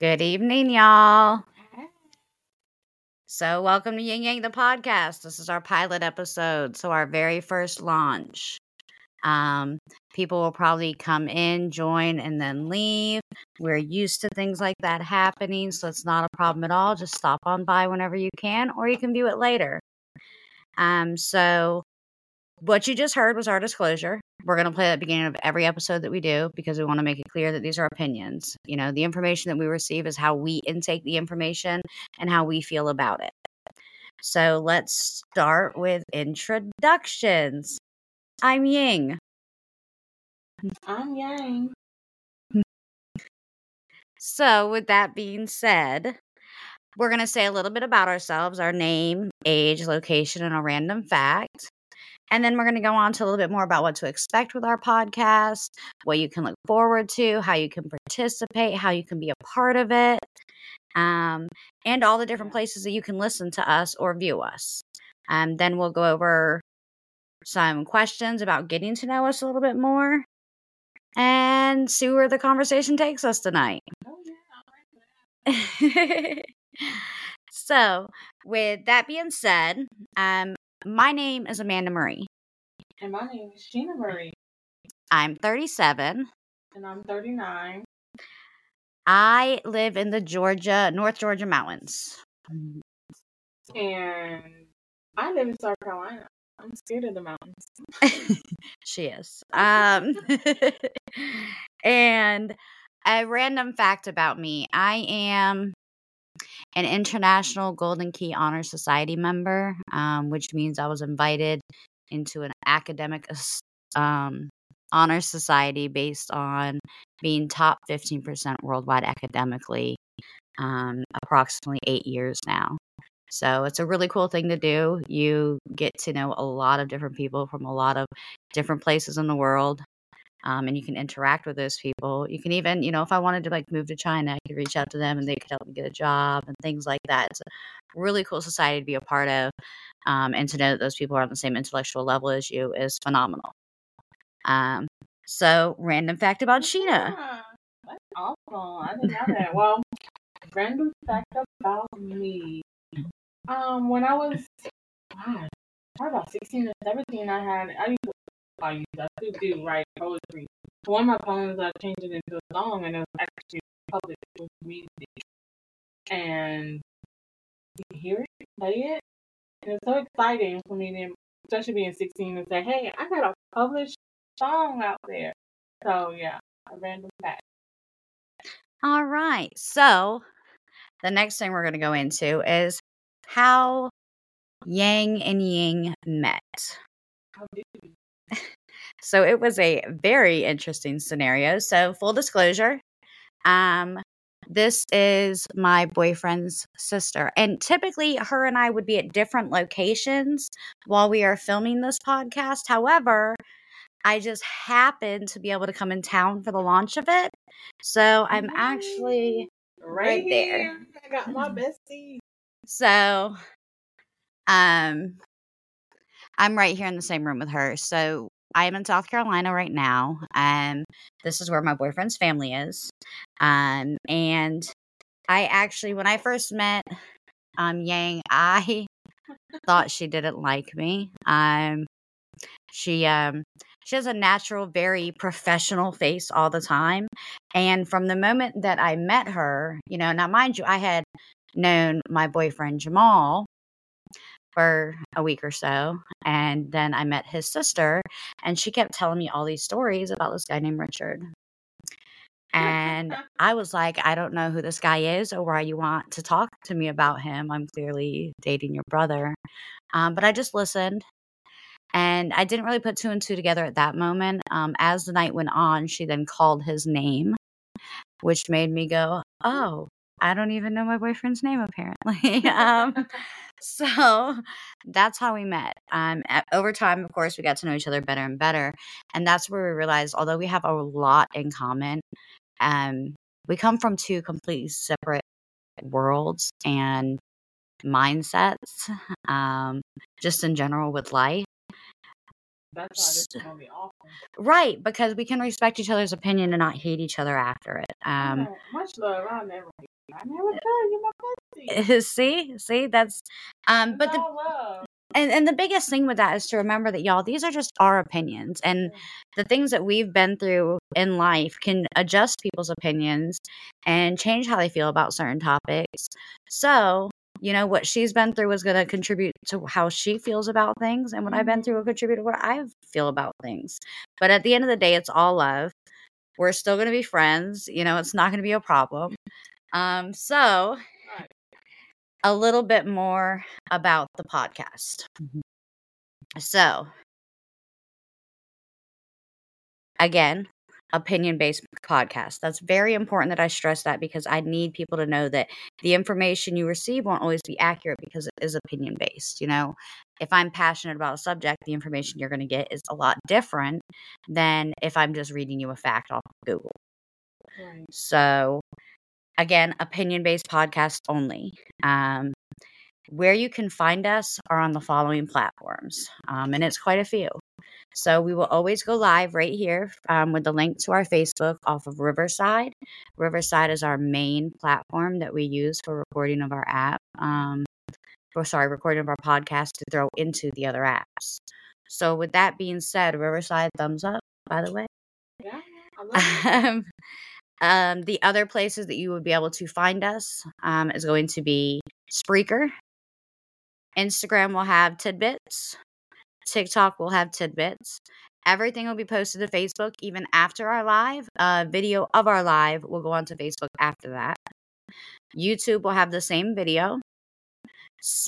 Good evening, y'all. So, welcome to Ying Yang the podcast. This is our pilot episode, so our very first launch. Um, people will probably come in, join, and then leave. We're used to things like that happening, so it's not a problem at all. Just stop on by whenever you can, or you can view it later. Um, so, what you just heard was our disclosure. We're going to play at the beginning of every episode that we do because we want to make it clear that these are opinions. You know, the information that we receive is how we intake the information and how we feel about it. So let's start with introductions. I'm Ying. I'm Yang. So, with that being said, we're going to say a little bit about ourselves our name, age, location, and a random fact. And then we're going to go on to a little bit more about what to expect with our podcast, what you can look forward to, how you can participate, how you can be a part of it, um, and all the different places that you can listen to us or view us. Um, then we'll go over some questions about getting to know us a little bit more and see where the conversation takes us tonight. Oh, yeah, I like that. so, with that being said, um, my name is Amanda Marie. And my name is Sheena Marie, I'm 37. and I'm 39. I live in the Georgia, North Georgia mountains. And I live in South Carolina. I'm scared of the mountains. she is. Um, and a random fact about me I am an International Golden Key Honor Society member, um, which means I was invited into an academic um, honor society based on being top 15% worldwide academically um, approximately eight years now. So it's a really cool thing to do. You get to know a lot of different people from a lot of different places in the world. Um, and you can interact with those people. You can even, you know, if I wanted to like move to China, I could reach out to them and they could help me get a job and things like that. It's a really cool society to be a part of. Um, and to know that those people are on the same intellectual level as you is phenomenal. Um, so, random fact about Sheena. Ah, that's awesome. I didn't know that. Well, random fact about me. Um, when I was, God, probably about 16 or 17, I had, I I used I do write poetry. One of my poems, I changed it into a song, and it was actually published with music. And you hear it, play it. And it's so exciting for me to, especially being 16, and say, hey, I got a published song out there. So, yeah, a random fact. All right. So, the next thing we're going to go into is how Yang and Ying met. How did you? So it was a very interesting scenario. So full disclosure, um, this is my boyfriend's sister, and typically her and I would be at different locations while we are filming this podcast. However, I just happened to be able to come in town for the launch of it, so I'm actually right there. I got my bestie. so um I'm right here in the same room with her. So I am in South Carolina right now. Um this is where my boyfriend's family is. Um and I actually when I first met um Yang, I thought she didn't like me. Um she um she has a natural very professional face all the time and from the moment that I met her, you know, now mind you I had known my boyfriend Jamal for a week or so. And then I met his sister, and she kept telling me all these stories about this guy named Richard. And I was like, I don't know who this guy is or why you want to talk to me about him. I'm clearly dating your brother. Um, but I just listened. And I didn't really put two and two together at that moment. Um, as the night went on, she then called his name, which made me go, Oh, I don't even know my boyfriend's name, apparently. um, so that's how we met. Um, a- over time, of course, we got to know each other better and better. And that's where we realized, although we have a lot in common, um, we come from two completely separate worlds and mindsets, um, just in general with life. That's why this is gonna be awesome. Right, because we can respect each other's opinion and not hate each other after it. Um, Okay, much love. I'll never. hate I never could. You're my bestie. see, see, that's um, but the and, and the biggest thing with that is to remember that y'all these are just our opinions and the things that we've been through in life can adjust people's opinions and change how they feel about certain topics. So you know what she's been through is going to contribute to how she feels about things and what i've been through will contribute to what i feel about things. But at the end of the day it's all love. We're still going to be friends you know it's not going to be a problem um so a little bit more about the podcast. So, again, opinion based podcast. That's very important that I stress that because I need people to know that the information you receive won't always be accurate because it is opinion based. You know, if I'm passionate about a subject, the information you're going to get is a lot different than if I'm just reading you a fact off of Google. Right. So, again, opinion based podcast only. Um, where you can find us are on the following platforms, um, and it's quite a few. So, we will always go live right here um, with the link to our Facebook off of Riverside. Riverside is our main platform that we use for recording of our app. Um, or sorry, recording of our podcast to throw into the other apps. So, with that being said, Riverside, thumbs up, by the way. Yeah. I love it. Um, the other places that you would be able to find us um, is going to be Spreaker. Instagram will have tidbits. TikTok will have tidbits. Everything will be posted to Facebook even after our live. Uh, video of our live will go onto Facebook after that. YouTube will have the same video.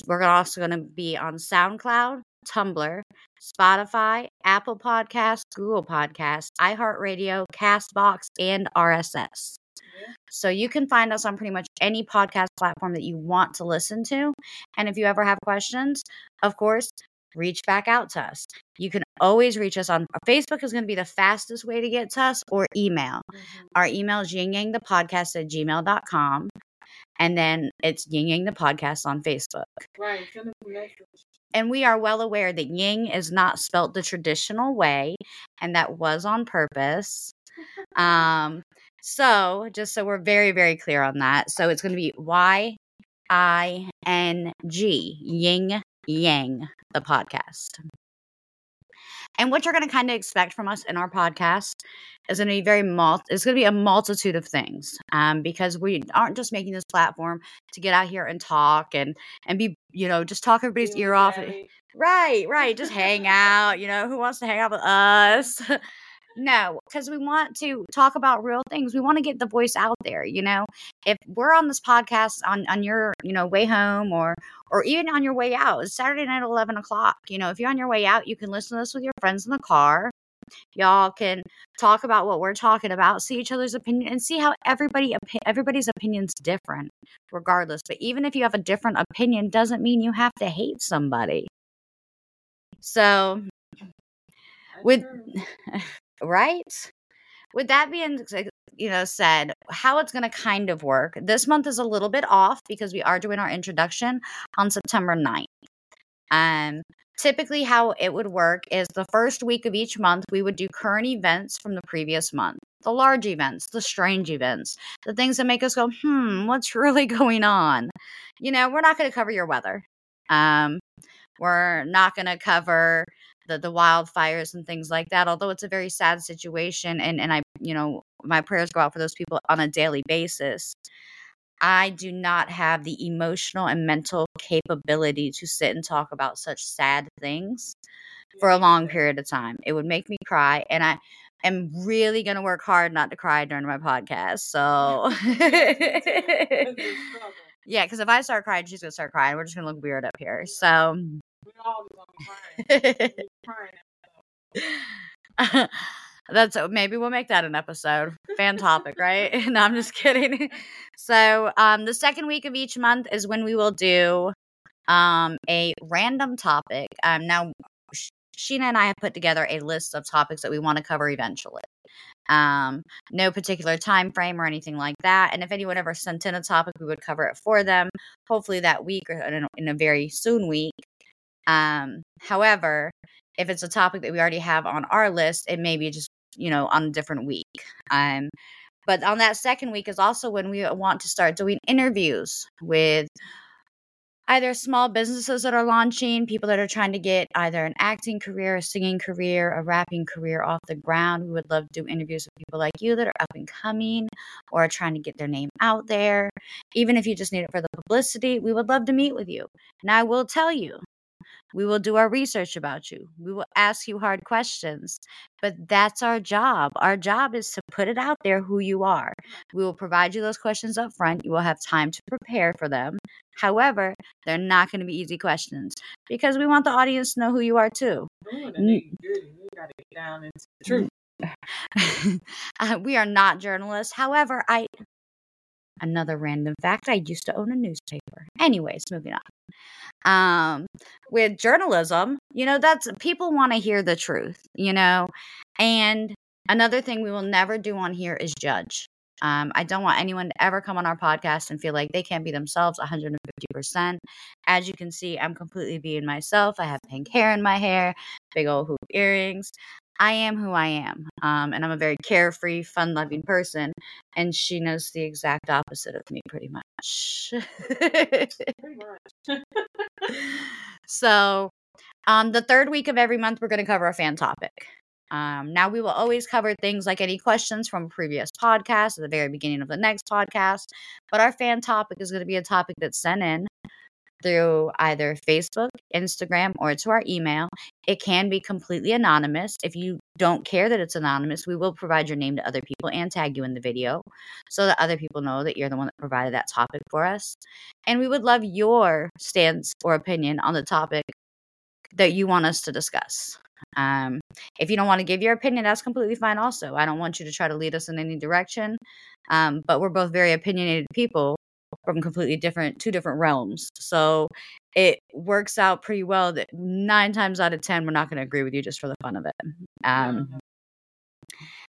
We're also going to be on SoundCloud, Tumblr, Spotify, Apple Podcasts, Google Podcasts, iHeartRadio, Castbox, and RSS. So you can find us on pretty much any podcast platform that you want to listen to. And if you ever have questions, of course, reach back out to us. You can always reach us on Facebook is going to be the fastest way to get to us or email. Mhm. Our email is yingyangthepodcast at gmail.com. And then it's Ying Yang the Podcast on Facebook. Right. Send us a message. And we are well aware that Ying is not spelt the traditional way, and that was on purpose. Um, so just so we're very, very clear on that. So it's going to be Y I N G, Ying Yang, the podcast. And what you're going to kind of expect from us in our podcast is going to be very mul- it's going to be a multitude of things um, because we aren't just making this platform to get out here and talk and and be you know just talk everybody's ear off. Right, right. Just hang out. You know, who wants to hang out with us? no, because we want to talk about real things. We want to get the voice out there. You know, if we're on this podcast on on your you know way home or or even on your way out, it's Saturday night at eleven o'clock. You know, if you're on your way out, you can listen to this with your friends in the car. Y'all can talk about what we're talking about, see each other's opinion, and see how everybody everybody's opinion's different, regardless. But even if you have a different opinion, doesn't mean you have to hate somebody. So, with. right? With that being you know said how it's going to kind of work this month is a little bit off because we are doing our introduction on september 9th um typically how it would work is the first week of each month we would do current events from the previous month the large events the strange events the things that make us go hmm what's really going on? You know we're not going to cover your weather. Um we're not going to cover the the wildfires and things like that although it's a very sad situation and and I you know my prayers go out for those people on a daily basis I do not have the emotional and mental capability to sit and talk about such sad things for a long period of time. It would make me cry and I am really going to work hard not to cry during my podcast. So It's a struggle. Yeah, because if I start crying, she's gonna start crying. We're just gonna look weird up here. So That's maybe we'll make that an episode. Fan topic, right? no, I'm just kidding. So, um, the second week of each month is when we will do um a random topic. Um, now Sheena and I have put together a list of topics that we want to cover eventually. Um, no particular time frame or anything like that. And if anyone ever sent in a topic, we would cover it for them. Hopefully that week or in a, in a very soon week. Um, however, if it's a topic that we already have on our list, it may be just you know on a different week. Um, But on that second week is also when we want to start doing interviews with either small businesses that are launching, people that are trying to get either an acting career, a singing career, a rapping career off the ground. We would love to do interviews with people like you that are up and coming or trying to get their name out there. Even if you just need it for the publicity, we would love to meet with you. And I will tell you, we will do our research about you. We will ask you hard questions. But that's our job. Our job is to put it out there who you are. We will provide you those questions up front. You will have time to prepare for them. However, they're not going to be easy questions because we want the audience to know who you are too. We are not journalists. However, I another random fact, I used to own a newspaper. Anyways, moving on um with journalism you know that's people want to hear the truth you know and another thing we will never do on here is judge um, I don't want anyone to ever come on our podcast and feel like they can't be themselves 150%. As you can see, I'm completely being myself. I have pink hair in my hair, big old hoop earrings. I am who I am. Um, and I'm a very carefree, fun loving person. And she knows the exact opposite of me, pretty much. Pretty much. so, um, the third week of every month, we're going to cover a fan topic. Um, now, we will always cover things like any questions from previous podcast at the very beginning of the next podcast. But our fan topic is going to be a topic that's sent in through either Facebook, Instagram, or to our email. It can be completely anonymous. If you don't care that it's anonymous, we will provide your name to other people and tag you in the video so that other people know that you're the one that provided that topic for us. And we would love your stance or opinion on the topic that you want us to discuss. Um, if you don't want to give your opinion, that's completely fine, also. I don't want you to try to lead us in any direction. Um, but we're both very opinionated people from completely different two different realms. So it works out pretty well that nine times out of ten we're not going to agree with you just for the fun of it. Um, Mhm.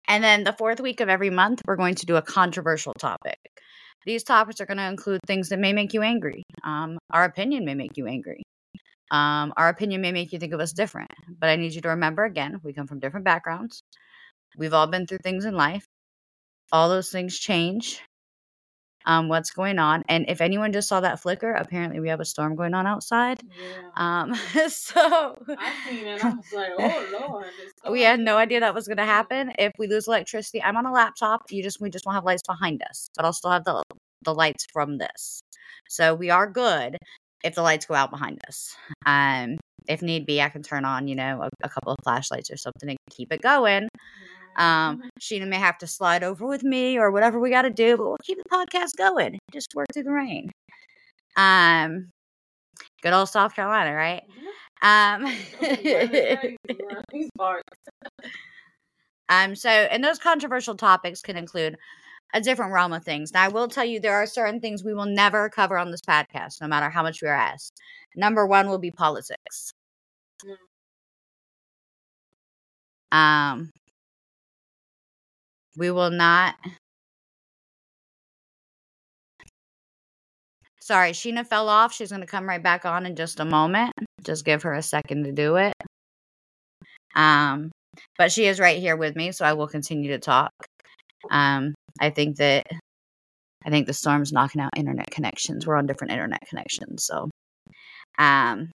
and then the fourth week of every month we're going to do a controversial topic. These topics are going to include things that may make you angry. Um, our opinion may make you angry. Um, our opinion may make you think of us different. But I need you to remember again, we come from different backgrounds. We've all been through things in life. All those things change um, what's going on. And if anyone just saw that flicker, apparently we have a storm going on outside. Yeah. Um, so it. I was like, oh lord. we had no idea that was going to happen. If we lose electricity, I'm on a laptop. You just we just won't have lights behind us, but I'll still have the the lights from this. So we are good if the lights go out behind us. Um, if need be, I can turn on you know a, a couple of flashlights or something and keep it going. Um, Sheena may have to slide over with me or whatever we got to do, but we'll keep the podcast going. Just work through the rain. Um, good old South Carolina, right? Um, These parts. um, so, and those controversial topics can include a different realm of things. Now, I will tell you there are certain things we will never cover on this podcast, no matter how much we are asked. Number one will be politics. Um, we will not. Sorry, Sheena fell off. She's going to come right back on in just a moment. Just give her a second to do it. Um, but she is right here with me, so I will continue to talk. Um, I think that I think the storm's knocking out internet connections. We're on different internet connections, so um,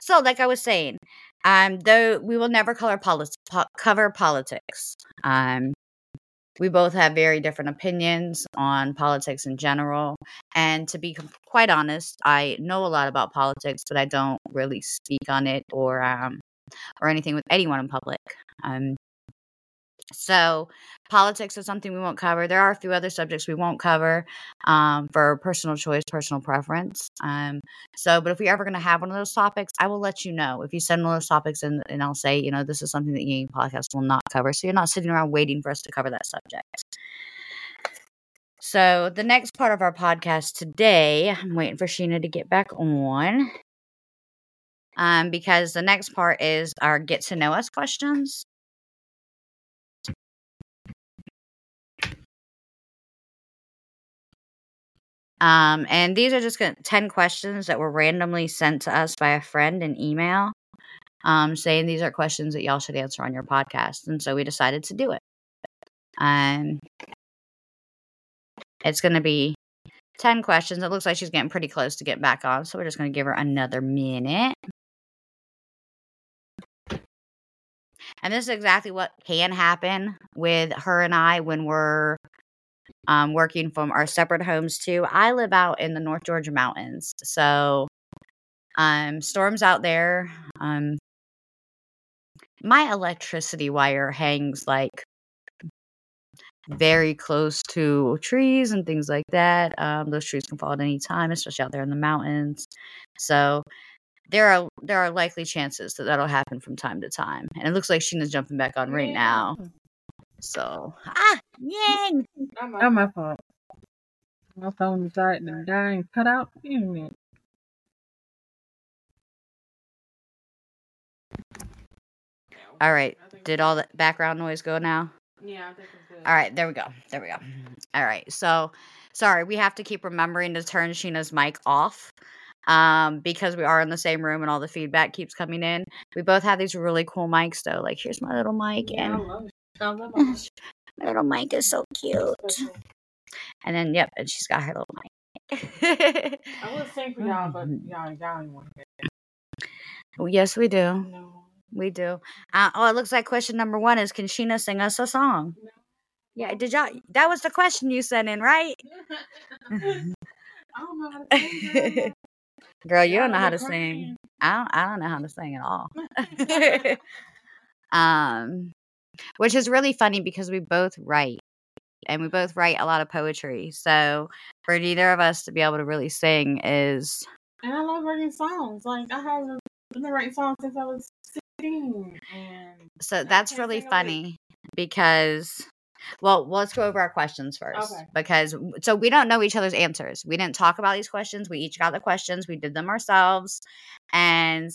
so like I was saying, um, though we will never color polit- po- cover politics. Um, we both have very different opinions on politics in general. And to be quite honest, I know a lot about politics, but I don't really speak on it or um, or anything with anyone in public. Um, so politics is something we won't cover. There are a few other subjects we won't cover um, for personal choice, personal preference. Um, so, but if we're ever going to have one of those topics, I will let you know. If you send one of those topics and, and I'll say, you know, this is something that Ying Podcast will not cover. So you're not sitting around waiting for us to cover that subject. So the next part of our podcast today, I'm waiting for Sheena to get back on. Um, because the next part is our get to know us questions. Um, and these are just gonna, 10 questions that were randomly sent to us by a friend in email um, saying these are questions that y'all should answer on your podcast. And so we decided to do it. Um, It's going to be 10 questions. It looks like she's getting pretty close to getting back on, so we're just going to give her another minute. And this is exactly what can happen with her and I when we're um, working from our separate homes too. I live out in the North Georgia mountains, so um, storms out there. Um, my electricity wire hangs like very close to trees and things like that. Um, those trees can fall at any time, especially out there in the mountains. So there are there are likely chances that that'll happen from time to time. And it looks like Sheena's jumping back on right now. So ah, yang. Not my fault. My phone decided to die and cut out the internet. All right. Did all the background noise go now? Yeah, I think it's good. All right, there we go. There we go. All right. So, sorry, we have to keep remembering to turn Sheena's mic off um, because we are in the same room and all the feedback keeps coming in. We both have these really cool mics, though. Like, here's my little mic, Yeah, I and love it. I love it. my little mic is so cute. And then, yep, and she's got her little mic. I would sing for y'all, but y'all, y'all ain't want to Well, yes, we do. No. We do. Uh, oh, it looks like question number one is Can Sheena sing us a song? No. Yeah, did y'all? That was the question you sent in, right? I don't know how to sing. girl. Girl, you don't know how to sing. I don't, I don't know how to sing at all. um, which is really funny because we both write and we both write a lot of poetry. So for neither of us to be able to really sing is And I love writing songs. Like I haven't been writing songs since I was sixteen, and so that's really sing a lick. funny because well, well, let's go over our questions first Okay. because so we don't know each other's answers. We didn't talk about these questions. We each got the questions. We did them ourselves and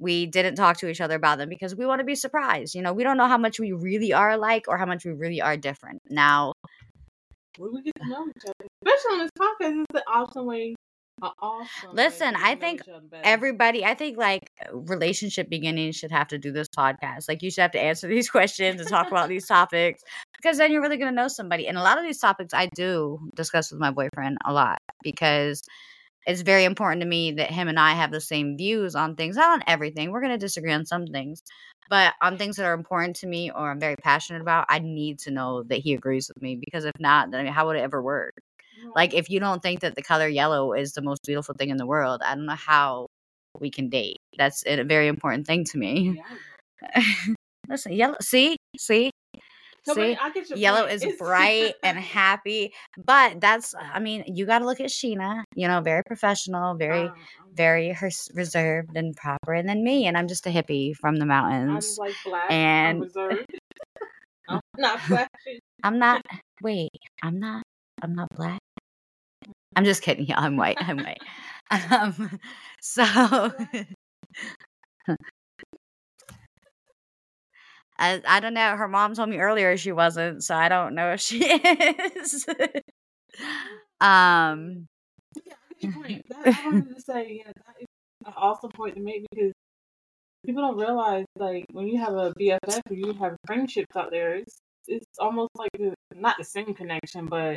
we didn't talk to each other about them because we want to be surprised. You know, we don't know how much we really are alike or how much we really are different. Now, we get to know each other. Especially on this podcast, it's an awesome way. Awesome. Listen, I think each other better. everybody i think like relationship beginnings should have to do this podcast like you should have to answer these questions and talk about these topics because then you're really going to know somebody and a lot of these topics i do discuss with my boyfriend a lot because it's very important to me that him and i have the same views on things not on everything we're going to disagree on some things but on things that are important to me or i'm very passionate about i need to know that he agrees with me because if not then I mean, how would it ever work like if you don't think that the color yellow is the most beautiful thing in the world, I don't know how we can date. That's a very important thing to me. Yeah. Listen, yellow. See, see, No, see. Yellow point. is It's- bright and happy, but that's. I mean, you got to look at Sheena. You know, very professional, very, Um, very hers- reserved and proper, and then me, and I'm just a hippie from the I'm mountains. like black. and- I'm reserved. I'm not flashy. I'm not. Wait, I'm not. I'm not black. I'm just kidding. Yeah, I'm white. I'm white. Um, so I, I don't know. Her mom told me earlier she wasn't, so I don't know if she is. um, Yeah, your point. That, I wanted to say, yeah, that is an awesome point to make because people don't realize, like, when you have a BFF or you have friendships out there, it's it's almost like the, not the same connection, but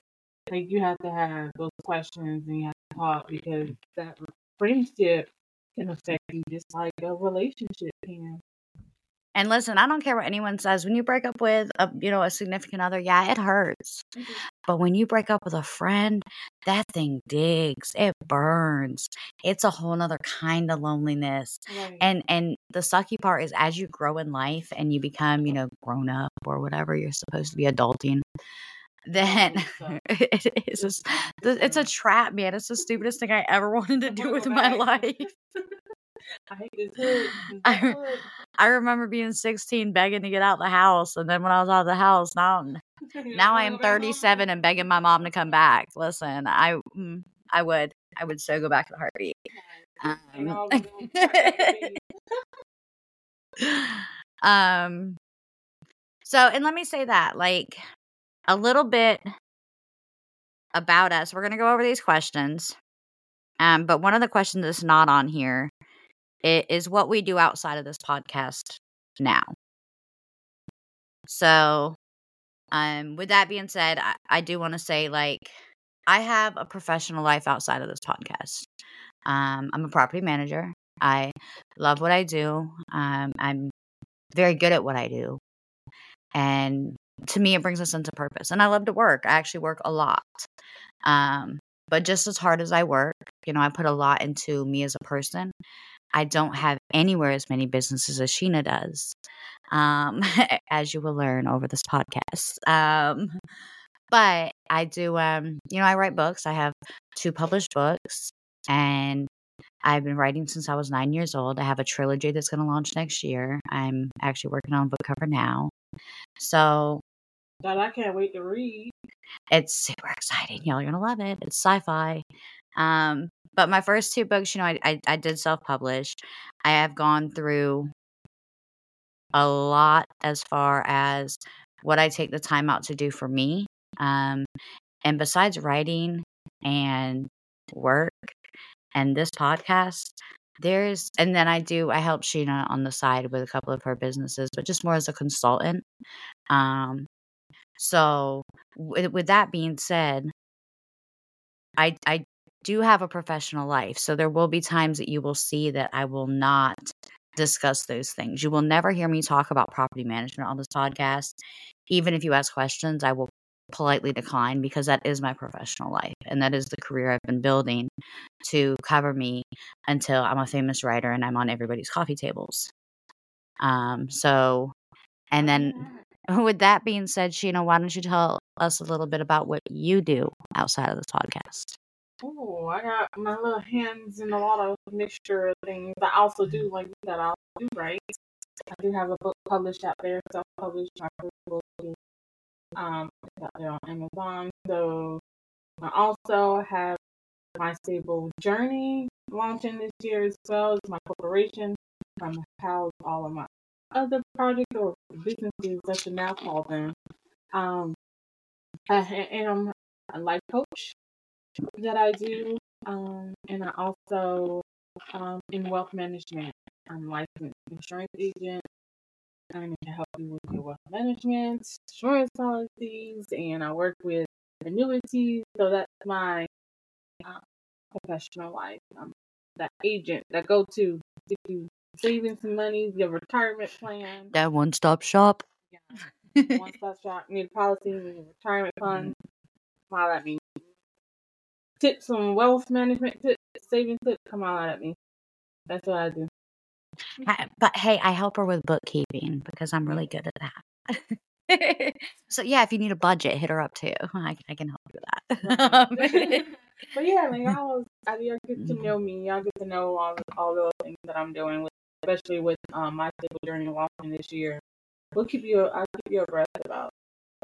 like you have to have those questions and you have to talk because that friendship can affect you just like a relationship can. and listen, I don't care what anyone says. When you break up with a you know a significant other, yeah, it hurts. Mm-hmm. But when you break up with a friend, that thing digs. It burns. It's a whole nother kind of loneliness. Right. and and the sucky part is as you grow in life and you become you know grown up or whatever you're supposed to be adulting then it is just—it's a trap man. It's the stupidest thing i ever wanted to do with my life. I hate this hood. This I- remember being 16 begging to get out the house and then when i was out of the house now now i am 37 and begging my mom to come back. Listen i mm, i would i would so go back in a heartbeat. Um, all the little crack um so and let me say that like a little bit about us we're going to go over these questions um but one of the questions that's not on here i- what we do outside of this podcast now so um with that being said i, I do want to say like I have a professional life outside of this podcast. Um, I'm a property manager. I love what I do. Um, I'm very good at what I do. And to me, it brings a sense of purpose. And I love to work. I actually work a lot. Um, but just as hard as I work, you know, I put a lot into me as a person. I don't have anywhere as many businesses as Sheena does, um, as you will learn over this podcast. Um, but I do, um, you know, I write books. I have two published books, and I've been writing since I was nine years old. I have a trilogy that's going to launch next year. I'm actually working on book cover now. So that I can't wait to read. It's super exciting. Y'all are gonna love it. It's sci-fi. Um, but my first two books, you know, I I, I did self-publish. I have gone through a lot as far as what I take the time out to do for me. Um, and besides writing and work and this podcast, there's and then I do I help Sheena on the side with a couple of her businesses, but just more as a consultant. Um, so with, with that being said, I I do have a professional life. So there will be times that you will see that I will not discuss those things. You will never hear me talk about property management on this podcast. Even if you ask questions, I will politely decline because that is my professional life and that is the career I've been building to cover me until I'm a famous writer and I'm on everybody's coffee tables. Um so and then with that being said, Sheena, why don't you tell us a little bit about what you do outside of this podcast? Oh, I got my little hands in a lot of mixture of things. I also do like that. I do write. I do have a book published out there, self-published. My book um, out there on Amazon. So I also have my stable journey launching this year as well as my corporation. I'm house all of my other projects or businesses, I should now call them. Um, I am a life coach that I do, um, and I also um, in wealth management. I'm licensed insurance agent. I need to help you with your wealth management, insurance policies, and I work with annuities. So that's my uh, professional life. I'm that agent that go to if you saving some money, your retirement plan. That one stop shop. Yeah. one stop shop. Need policies and your retirement fund. Smile mm-hmm. at me. Tips on wealth management tips, saving tips. Come on at me. That's what I do. But hey, I help her with bookkeeping because I'm really good at that. so yeah, if you need a budget, hit her up too. I, I can help you with that. Um, but yeah, like y'all, y'all get to know me. Y'all get to know all all those things that I'm doing with especially with um, my stable journey walking this year. We'll keep you. I'll keep you abreast about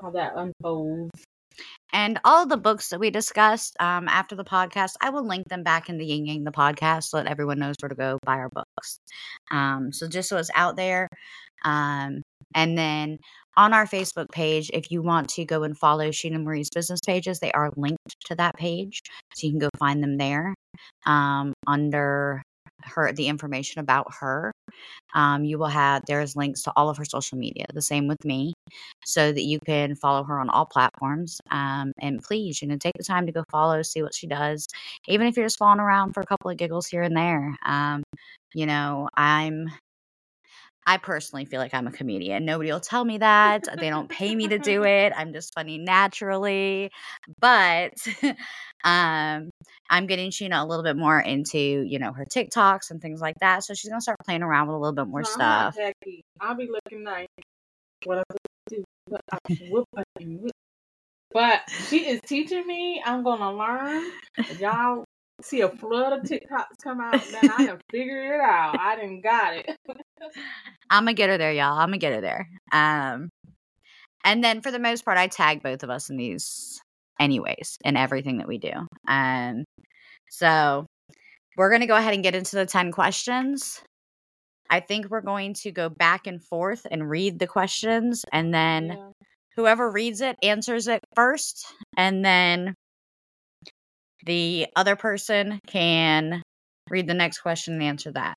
how that unfolds. And all the books that we discussed um, after the podcast, I will link them back in the Ying Yang the podcast so that everyone knows where to go buy our books. Um, so just so it's out there. Um, and then on our Facebook page, if you want to go and follow Sheena Marie's business pages, they are linked to that page. So you can go find them there um, under her the information about her um, you will have there's links to all of her social media the same with me so that you can follow her on all platforms um, and please you know take the time to go follow see what she does even if you're just following around for a couple of giggles here and there um, you know i'm I personally feel like I'm a comedian. Nobody will tell me that. They don't pay me to do it. I'm just funny naturally. But um, I'm getting Sheena a little bit more into, you know, her TikToks and things like that. So she's gonna start playing around with a little bit more stuff. I'll be looking nice. What I do, but she is teaching me. I'm gonna learn. Y'all see a flood of TikToks come out, then I have figured it out. I didn't got it. I'm gonna get her there, y'all. I'm gonna get her there. Um, and then for the most part, I tag both of us in these, anyways, in everything that we do. Um, so we're gonna go ahead and get into the ten questions. I think we're going to go back and forth and read the questions, and then yeah. whoever reads it answers it first, and then the other person can read the next question and answer that.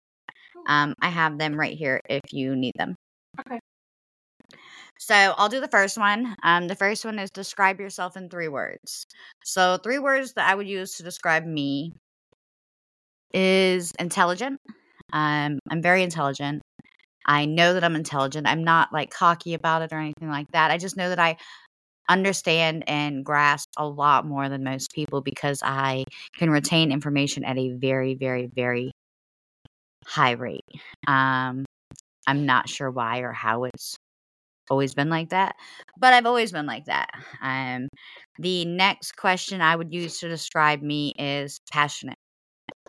Um, I have them right here if you need them. Okay. So I'll do the first one. Um, the first one is describe yourself in three words. So three words that I would use to describe me is intelligent. Um, I'm very intelligent. I know that I'm intelligent. I'm not like cocky about it or anything like that. I just know that I understand and grasp a lot more than most people because I can retain information at a very, very, very high rate. Um, I'm not sure why or how it's always been like that, but I've always been like that. Um, the next question I would use to describe me is passionate.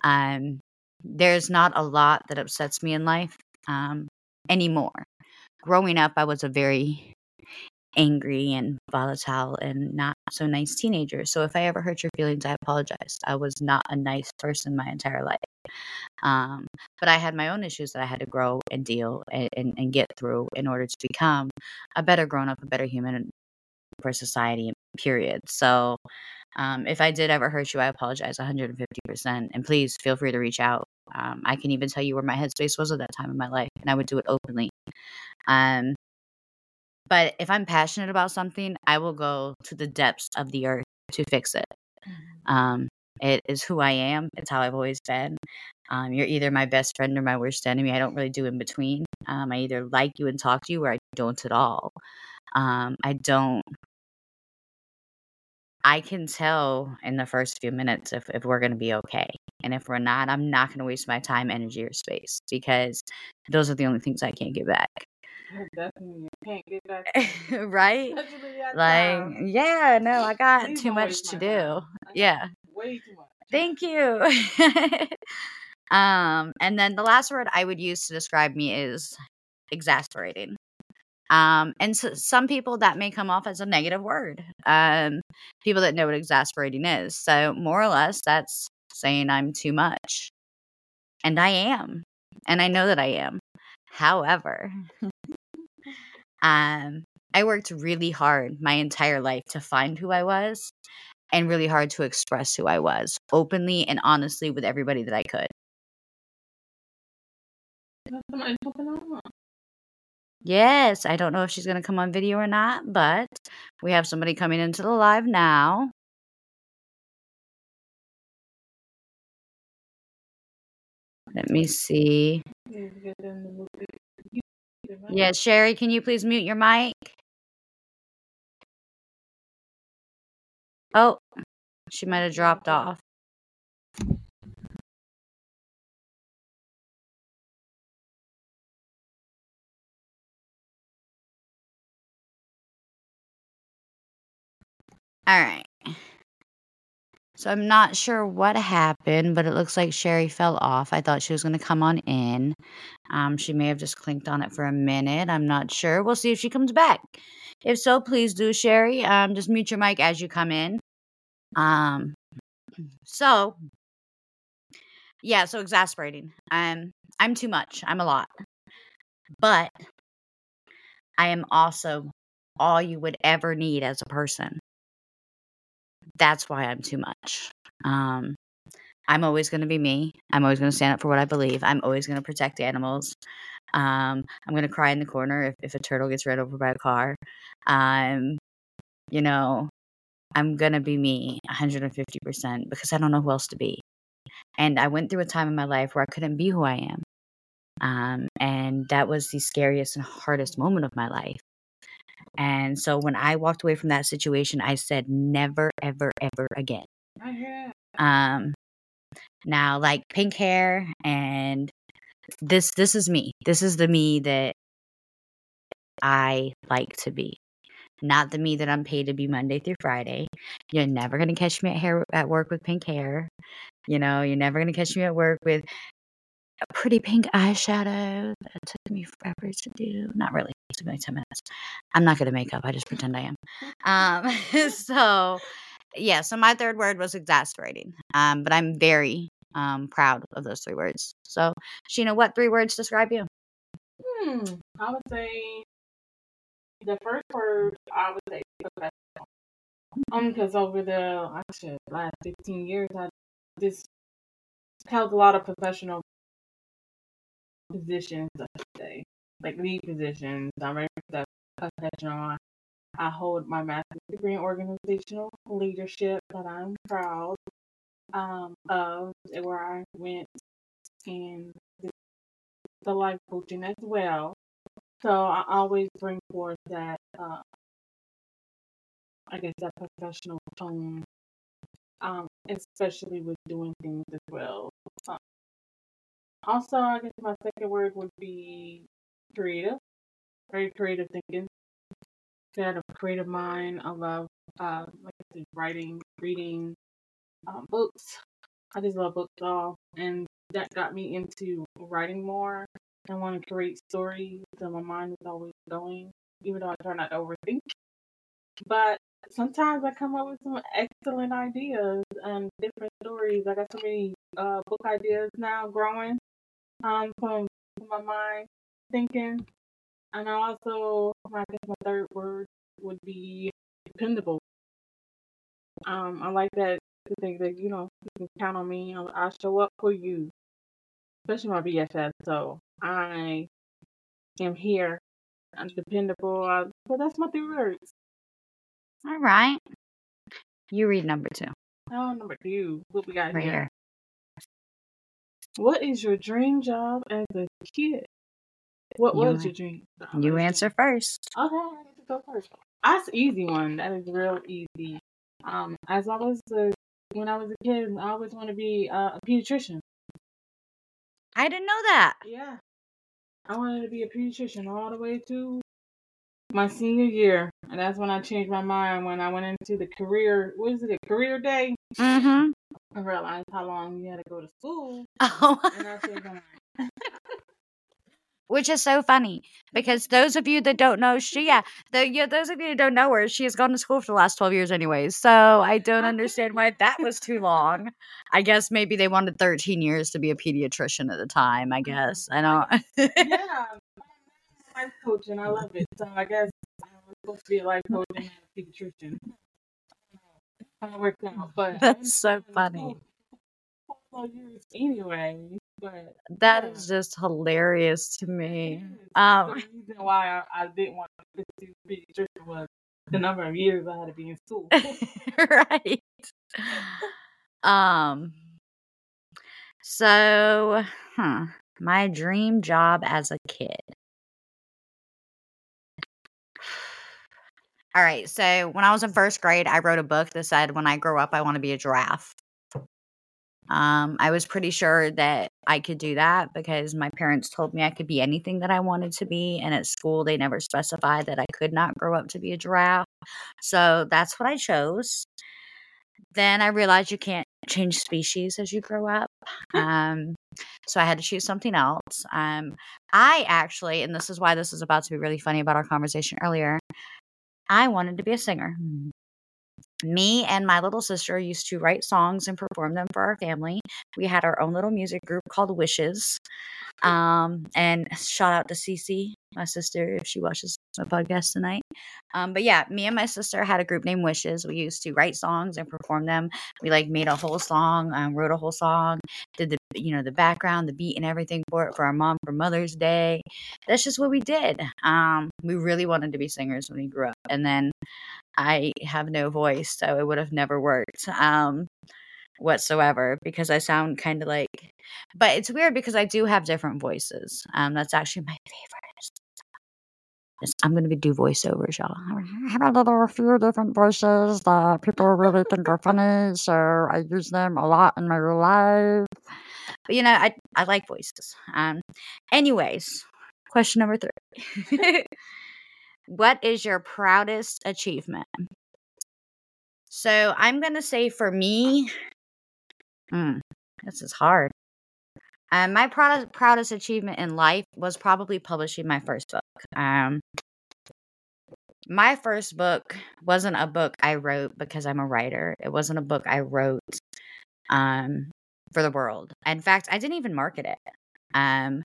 Um, there's not a lot that upsets me in life um, anymore. Growing up, I was a very angry and volatile and not so nice teenager. So if I ever hurt your feelings, I apologize. I was not a nice person my entire life. Um, but I had my own issues that I had to grow and deal and, and, and get through in order to become a better grown up, a better human for society, period. So um, if I did ever hurt you, I apologize 150%. And please feel free to reach out. Um, I can even tell you where my headspace was at that time in my life, and I would do it openly. Um, but if I'm passionate about something, I will go to the depths of the earth to fix it. Mm-hmm. Um, it is who I am. It's how I've always been. Um, you're either my best friend or my worst enemy. I don't really do in between. Um, I either like you and talk to you or I don't at all. Um, I don't. I can tell in the first few minutes if, if we're going to be okay. And if we're not, I'm not going to waste my time, energy, or space because those are the only things I can't get back. Definitely can't get back. right? Like, yeah, no, I got too much to do. Yeah. Way too much. Thank you. um, and then the last word I would use to describe me is exasperating. Um, and so some people that may come off as a negative word. Um, people that know what exasperating is. So more or less, that's saying I'm too much, and I am, and I know that I am. However, um, I worked really hard my entire life to find who I was and really hard to express who I was openly and honestly with everybody that I could. Yes, I don't know if she's going to come on video or not, but we have somebody coming into the live now. Let me see. Yeah, Sherry, can you please mute your mic? Oh, she might have dropped off. All right. So I'm not sure what happened, but it looks like Sherry fell off. I thought she was going to come on in. Um, she may have just clinked on it for a minute. I'm not sure. We'll see if she comes back. If so, please do, Sherry. Um, just mute your mic as you come in. Um, so yeah, so exasperating. Um, I'm too much. I'm a lot, but I am also all you would ever need as a person that's why I'm too much. Um, I'm always going to be me. I'm always going to stand up for what I believe. I'm always going to protect animals. Um, I'm going to cry in the corner if, if a turtle gets run over by a car. Um, you know, I'm going to be me 150% because I don't know who else to be. And I went through a time in my life where I couldn't be who I am. Um, and that was the scariest and hardest moment of my life. And so when I walked away from that situation, I said, never, ever, ever again. Um, now, like pink hair and this, this is me. This is the me that I like to be. Not the me that I'm paid to be Monday through Friday. You're never gonna catch me at hair at work with pink hair. You know, you're never gonna catch me at work with a pretty pink eyeshadow that took me forever to do. Not really. It took me like 10 minutes. I'm not good at makeup. I just pretend I am. Um, so, yeah. So my third word was exasperating. Um, but I'm very um, proud of those three words. So, Sheena, what three words describe you? Hmm. I would say the first word I would say professional. Um, because over the actually last 15 years, I just held a lot of professional positions, I should say, like lead positions, director stuff. professional. I hold my master's degree in organizational leadership that I'm proud um, of, where I went in the, the life coaching as well. So I always bring forth that, uh, I guess, that professional tone, um, especially with doing things as well. Also, I guess my second word would be creative, very creative thinking. Got a creative mind. I love, uh, like I said, writing, reading, um, books. I just love books all, and that got me into writing more. I want to create stories, so my mind is always going, even though I try not to overthink. But sometimes I come up with some excellent ideas and different stories. I got so many uh, book ideas now growing um, from, from my mind thinking. And I also, I guess my third word would be dependable. Um, I like that to think that you know you can count on me. I'll, show up for you, especially my BFF. So I am here. I'm dependable. But that's my three words. All right. You read number two. Oh, number two. What we got Right here? What is your dream job as a kid? What You was an- your dream? job You answer first. Okay, I get to go first. That's an easy one. That is real easy. Um, as I was a, when I was a kid, I always want to be uh, a pediatrician. I didn't know that. Yeah. I wanted to be a pediatrician all the way to my senior year. And that's when I changed my mind when I went into the career, what is it, a career day? Mm-hmm. I realized how long you had to go to school. Oh, And I changed my mind. which is so funny because those of you that don't know, she, yeah, the, yeah, those of you who don't know her, she has gone to school for the last 12 years anyways. So I don't understand why that was too long. I guess maybe they wanted 13 years to be a pediatrician at the time. I mm-hmm. guess. I don't. yeah. I'm a life coach and I love it. So I guess I was supposed to be a life coach and a pediatrician. How it worked out. But That's so funny. school for years anyway. But That yeah. is just hilarious to me. Um, the reason why I, I didn't want to pursue pediatrician was the number of years I had to be in school. right. Um. So, huh. My dream job as a kid. All right. So, when I was in first grade, I wrote a book that said, "When I grow up, I want to be a giraffe." Um, I was pretty sure that I could do that because my parents told me I could be anything that I wanted to be, and at school they never specified that I could not grow up to be a giraffe. So that's what I chose. Then I realized you can't change species as you grow up. Um, so I had to choose something else. Um, I actually, and this is why this is about to be really funny about our conversation earlier, I wanted to be a singer. Me and my little sister used to write songs and perform them for our family. We had our own little music group called Wishes. Um, and shout out to Cece, my sister, if she watches podcast tonight. Um, but yeah, me and my sister had a group named Wishes. We used to write songs and perform them. We like made a whole song, um, wrote a whole song, did the you know the background, the beat, and everything for it for our mom for Mother's Day. That's just what we did. Um, we really wanted to be singers when we grew up, and then I have no voice, so it would have never worked. Um, whatsoever because I sound kind of like but it's weird because I do have different voices. Um that's actually my favorite. I'm going to do voiceovers, y'all. I have a little a few different voices that people really think are funny, so I use them a lot in my real life. But you know, I I like voices. Um anyways, question number 3. what is your proudest achievement? So, I'm going to say for me, mm, this is hard. Um, my proudest, proudest achievement in life was probably publishing my first book. Um, my first book wasn't a book I wrote because I'm a writer. It wasn't a book I wrote um, for the world. In fact, I didn't even market it. Um,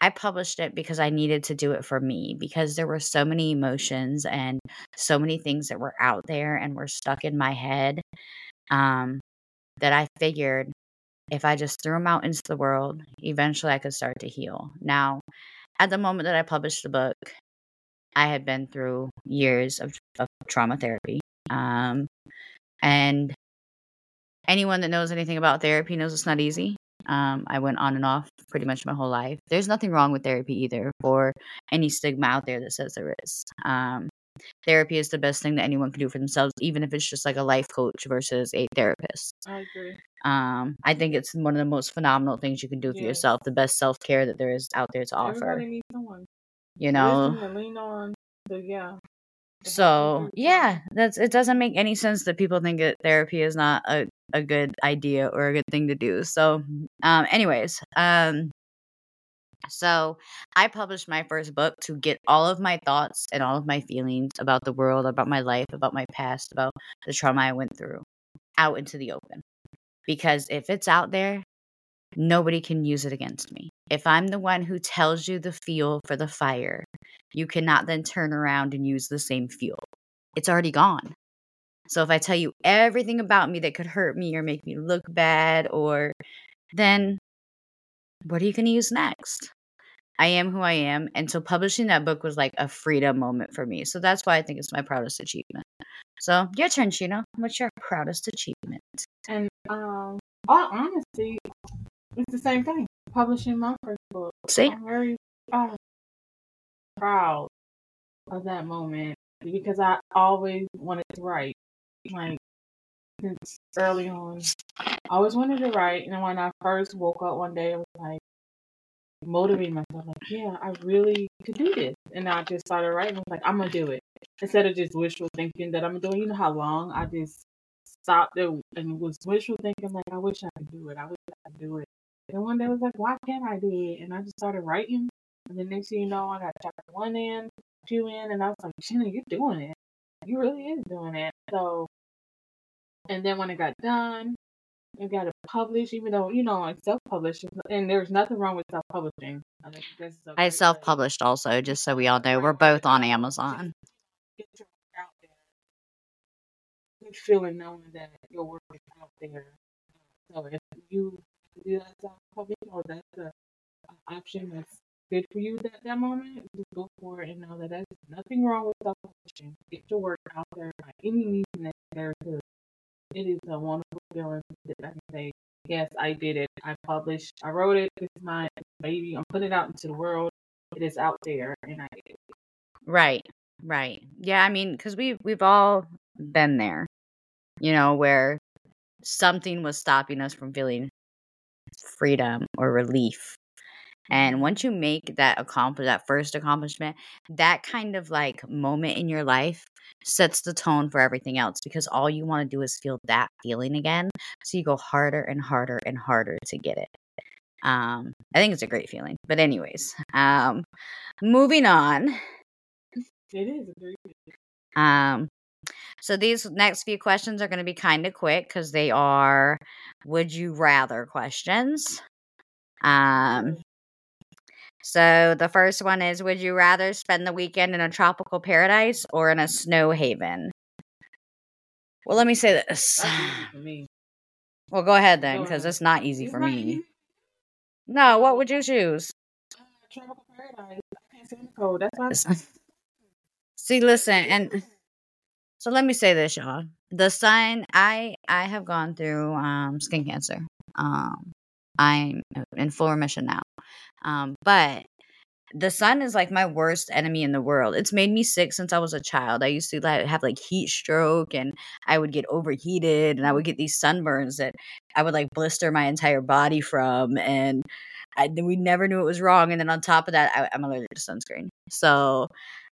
I published it because I needed to do it for me because there were so many emotions and so many things that were out there and were stuck in my head um, that I figured if I just threw them out into the world, eventually I could start to heal. Now, at the moment that I published the book, I had been through years of, of trauma therapy. Um, and anyone that knows anything about therapy knows it's not easy. Um, I went on and off pretty much my whole life. There's nothing wrong with therapy either, or any stigma out there that says there is. Um, therapy is the best thing that anyone can do for themselves, even if it's just like a life coach versus a therapist. I agree. Um, I think it's one of the most phenomenal things you can do for yourself, the best self care that there is out there to offer. Everybody needs someone. You know, lean on. So yeah. to help them So yeah, that's it. Doesn't make any sense that people think that therapy is not a, a good idea or a good thing to do. So, um, anyways, um, so I published my first book to get all of my thoughts and all of my feelings about the world, about my life, about my past, about the trauma I went through, out into the open. Because if it's out there, nobody can use it against me. If I'm the one who tells you the fuel for the fire, you cannot then turn around and use the same fuel. It's already gone. So if I tell you everything about me that could hurt me or make me look bad, or then what are you going to use next? I am who I am. And so publishing that book was like a freedom moment for me. So that's why I think it's my proudest achievement. So your turn, Sheena. What's your proudest achievement? And um, all honesty, it's the same thing. Publishing my first book. See? I'm very uh, proud of that moment because I always wanted to write. Like since early on, I always wanted to write. And when I first woke up one day, I was like motivating myself, like, yeah, I really could do this. And I just started writing. I was like, I'm gonna do it instead of just wishful thinking that I'm doing. You know how long I just stopped it and was wishful thinking, like, I wish I could do it. I wish I could do it. And one day I was like, why can't I do it? And I just started writing. And the next thing you know, I got chapter one in, two in, and I was like, Shannon, you're doing it. You really is doing it. So, and then when it got done, you got it published, even though, you know, I self published, and there's nothing wrong with self publishing. I think this is a I great self published also, just so we all know. We're both on Amazon. Get your work out there. Good feeling knowing that your work is out there. So if you do that self publishing or that's a, a option that's good for you at that moment, just go for it and know that there's nothing wrong with self publishing. Get your work out there by any means necessary because it is a wonderful feeling that I can say, yes, I did it. I published, I wrote it. It's my baby. I'm putting it out into the world. It is out there, and I did it. Right. Right. Yeah, I mean, because we we've all been there, you know, where something was stopping us from feeling freedom or relief. And once you make that accomplish that first accomplishment, that kind of like moment in your life sets the tone for everything else because all you want to do is feel that feeling again. So you go harder and harder and harder to get it. Um, I think it's a great feeling. But anyways, um, moving on. It is a great feeling. Um, so these next few questions are going to be kind of quick because they are would you rather questions. Um, so the first one is would you rather spend the weekend in a tropical paradise or in a snow haven? Well, let me say this. That's easy for me. Well, go ahead then because it's not easy It's for not me. easy. No, what would you choose? Uh, tropical paradise. I can't stand the cold. That's why. See, listen, and so let me say this, y'all. The sun, I I have gone through um skin cancer. Um, I'm in full remission now. Um, but the sun is like my worst enemy in the world. It's made me sick since I was a child. I used to like have like heat stroke and I would get overheated and I would get these sunburns that I would like blister my entire body from and I, we never knew it was wrong. And then on top of that, I, I'm allergic to sunscreen. So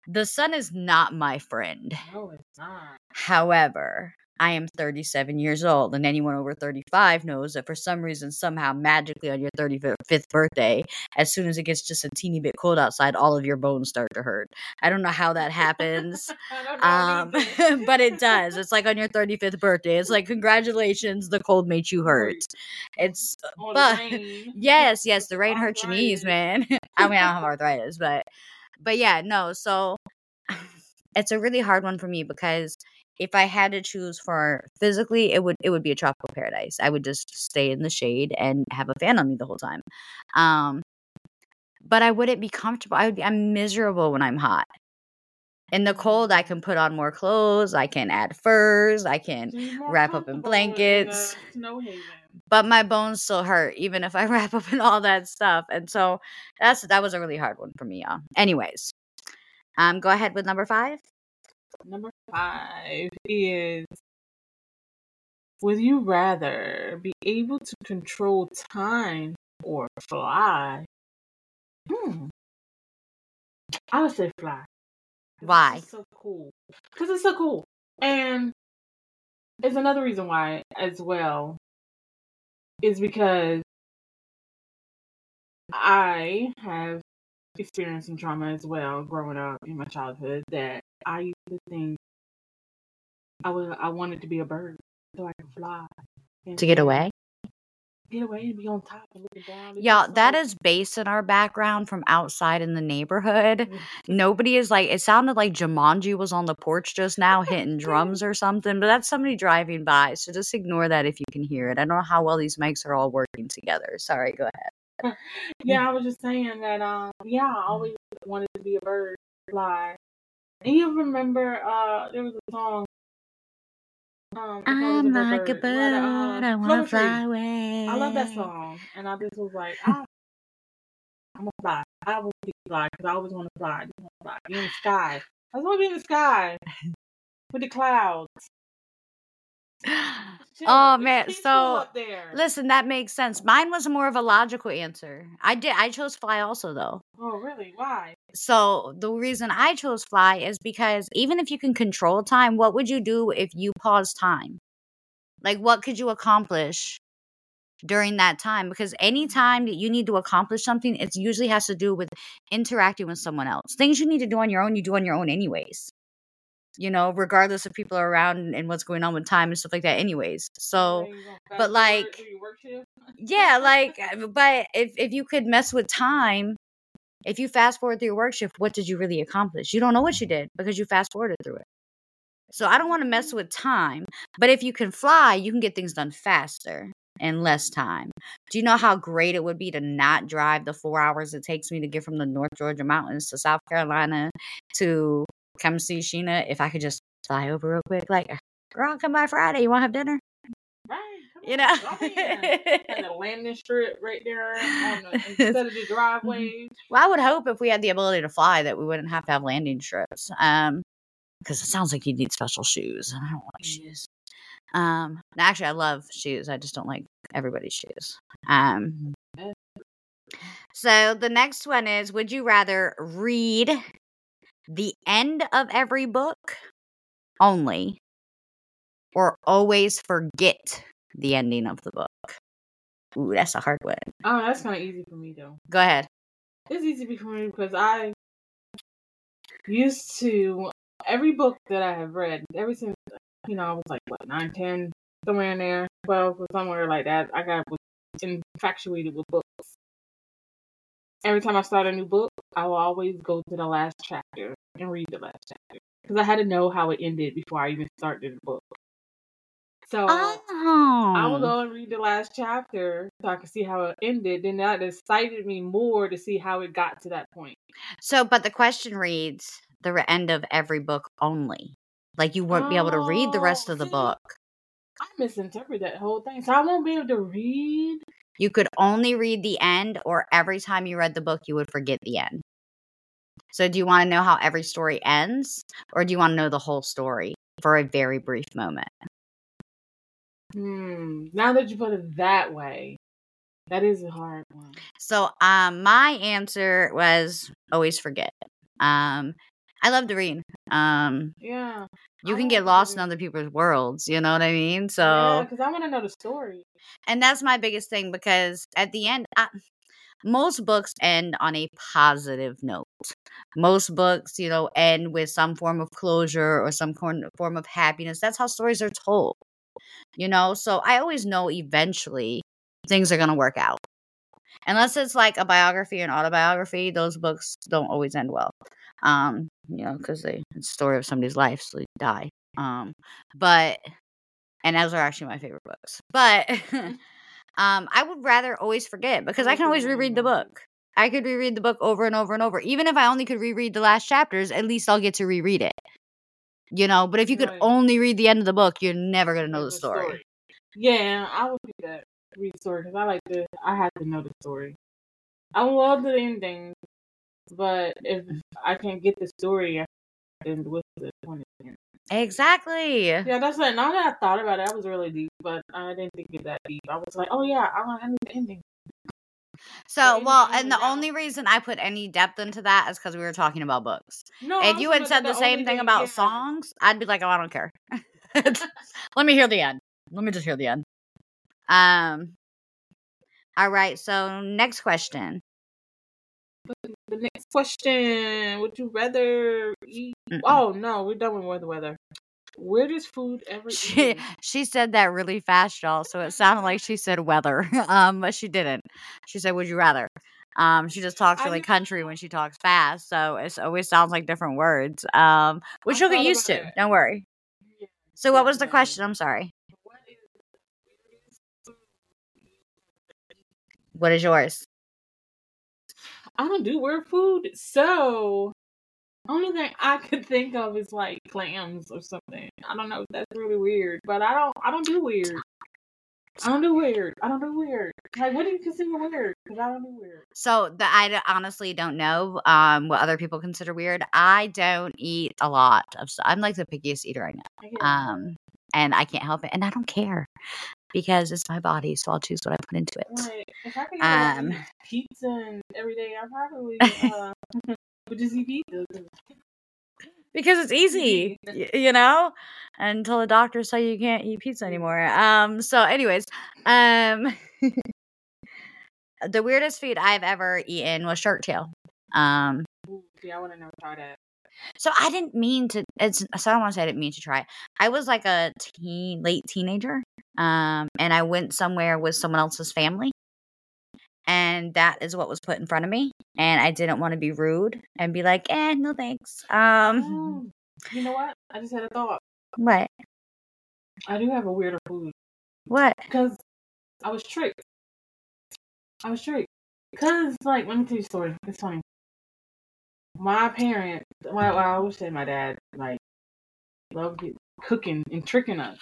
the sun is not my friend. No, it's not. However, I am 37 years old, and anyone over 35 knows that for some reason, somehow, magically on your 35th birthday, as soon as it gets just a teeny bit cold outside, all of your bones start to hurt. I don't know how that happens. I don't know Um, but it does. It's like on your 35th birthday. It's like, congratulations, the cold made you hurt. It's, Or but yes, yes, the rain hurts your knees, man. I mean, I don't have arthritis, but, but yeah, no. So it's a really hard one for me because if I had to choose for physically, it would it would be a tropical paradise. I would just stay in the shade and have a fan on me the whole time. Um, but I wouldn't be comfortable. I would be I'm miserable when I'm hot. In the cold, I can put on more clothes. I can add furs. I can So you're more wrap up in in blankets. haven. but my bones still hurt even if I wrap up in all that stuff. And so that's that was a really hard one for me, y'all. Anyways, um, go ahead with number five. Number five is Would you rather be able to control time or fly? Hmm. I would say fly. Why? so cool. Because it's so cool. And it's another reason why as well is because I have experienced some trauma as well growing up in my childhood that I used to think I was I wanted to be a bird so I could fly. and To get away. Get away and be on top and looking down. Y'all, that is based in our background from outside in the neighborhood. Mm. Nobody is like, it sounded like Jumanji was on the porch just now hitting drums or something, but that's somebody driving by. So just ignore that if you can hear it. I don't know how well these mics are all working together. Sorry, go ahead. Yeah, I was just saying that um yeah, I always wanted to be a bird, fly. And you remember uh there was a song um I'm like a Bird, uh, I want to fly away. I love that song, and I just was like, ah, I'm gonna fly. I will be fly because I always want to fly. I just want to fly. Be in the sky. I just want to be in the sky with the clouds. Oh, man, so. Listen, that makes sense. Mine was more of a logical answer. I did I chose fly also though. Oh, really? Why? So the reason I chose fly is because even if you can control time, what would you do if you pause time? Like what could you accomplish during that time? Because any time that you need to accomplish something, it usually has to do with interacting with someone else. Things you need to do on your own, you do on your own anyways. You know, regardless of people are around and what's going on with time and stuff like that anyways. So but, like, through your work shift? yeah, like, uh, but if if you could mess with time, if you fast forward through your work shift, what did you really accomplish? You don't know what you mm-hmm. did because you fast forwarded through it. So I don't want to mess mm-hmm. with time, but if you can fly, you can get things done faster in less time. Do you know how great it would be to not drive the four hours it takes me to get from the North Georgia mountains to South Carolina to come see Sheena if I could just fly over real quick? Like, girl, I'll come by Friday. You want to have dinner? You know? and the landing strip right there on the, instead of the driveway. Well, I would hope if we had the ability to fly that we wouldn't have to have landing strips. Um, because it sounds like you need special shoes, and I don't like shoes. Um, actually, I love shoes. I just don't like everybody's shoes. Um, so the next one is: Would you rather read the end of every book only, or always forget the ending of the book? Ooh, that's a hard one. Oh, that's kind of easy for me though. Go ahead. It's easy for me because I used to every book that I have read ever since you know I was like what nine, ten, somewhere in there, twelve or somewhere like that. I got infatuated with books. Every time I start a new book, I will always go to the last chapter and read the last chapter because I had to know how it ended before I even started the book. So Oh, I will go and read the last chapter so I can see how it ended. Then that excited me more to see how it got to that point. So, but the question reads the end of every book only. Like you won't be able to read the oh, rest Oh, of the see? book. I misinterpreted that whole thing. So I won't be able to read. You could only read the end, or every time you read the book, you would forget the end. So, do you want to know how every story ends, or do you want to know the whole story for a very brief moment? Hmm. Now that you put it that way, that is a hard one. So, um, my answer was always forget. Um, I love to read. Um, Yeah. you I can get lost in other people's worlds. You know what I mean? So, yeah, because I want to know the story. and that's my biggest thing because at the end I, most books end on a positive note most books you know end with some form of closure or some form of happiness that's how stories are told you know so i always know eventually things are going to work out unless it's like a biography and autobiography those books don't always end well um you know because they it's the story of somebody's life so they die um but and those are actually my favorite books but um i would rather always forget because i can always reread the book I could reread the book over and over and over. Even if I only could reread the last chapters, at least I'll get to reread it. You know, but if you could Right. only read the end of the book, you're never gonna know the story. Yeah, I would do that. Read the story because I like to. I have to know the story. I love the ending, but if I can't get the story, then what's the point? Exactly. Yeah, that's like now that I thought about it, I was really deep, but I didn't think it that deep. I was like, oh yeah, I want to know the ending. So, well, and the only reason I put any depth into that is because we were talking about books. No, if you had said the same only thing about songs, I'd be like, oh, I don't care. Let me hear the end. Let me just hear the end. Um. All right. So next question. The next question: Would you rather eat? Mm-mm. Oh no, we're done with weather. Weather. Where does food ever? She eaten? she said that really fast, y'all. So it sounded like she said weather. Um, but she didn't. She said, "Would you rather?" Um, she just talks really country when she talks fast, so it always sounds like different words. Um, which I you'll get used to. Don't worry. Yeah, So what was the question? I'm sorry. What is the weirdest food What is yours? I don't do weird food, so only thing I could think of is like clams or something. I don't know that's really weird, but I don't. I don't do weird. I don't do weird. I don't do weird. Like, what do you consider weird? Because I don't do weird. So the, I honestly don't know um, what other people consider weird. I don't eat a lot of stuff. I'm like the pickiest eater I know. I. Um, and I can't help it, and I don't care because it's my body, so I'll choose what I put into it. Like, if I could eat um, pizza and every day, I probably uh, would just eat pizza. 'cause because it's easy, you know, until the doctors tell you you can't eat pizza anymore. Um, so, anyways, um, the weirdest food I've ever eaten was shark tail. Um, see, I would have never tried that. so I didn't mean to. It's so I don't want to say I didn't mean to try. it. I was like a teen, late teenager, um, and I went somewhere with someone else's family, and that is what was put in front of me, and I didn't want to be rude and be like, "Eh, no thanks." Um, you know what? I just had a thought. what? I do have a weirder food What? because I was tricked. I was tricked because, like, let me tell you a story. It's funny. My parents, well, well, I always say my dad, like, loved cooking and tricking us,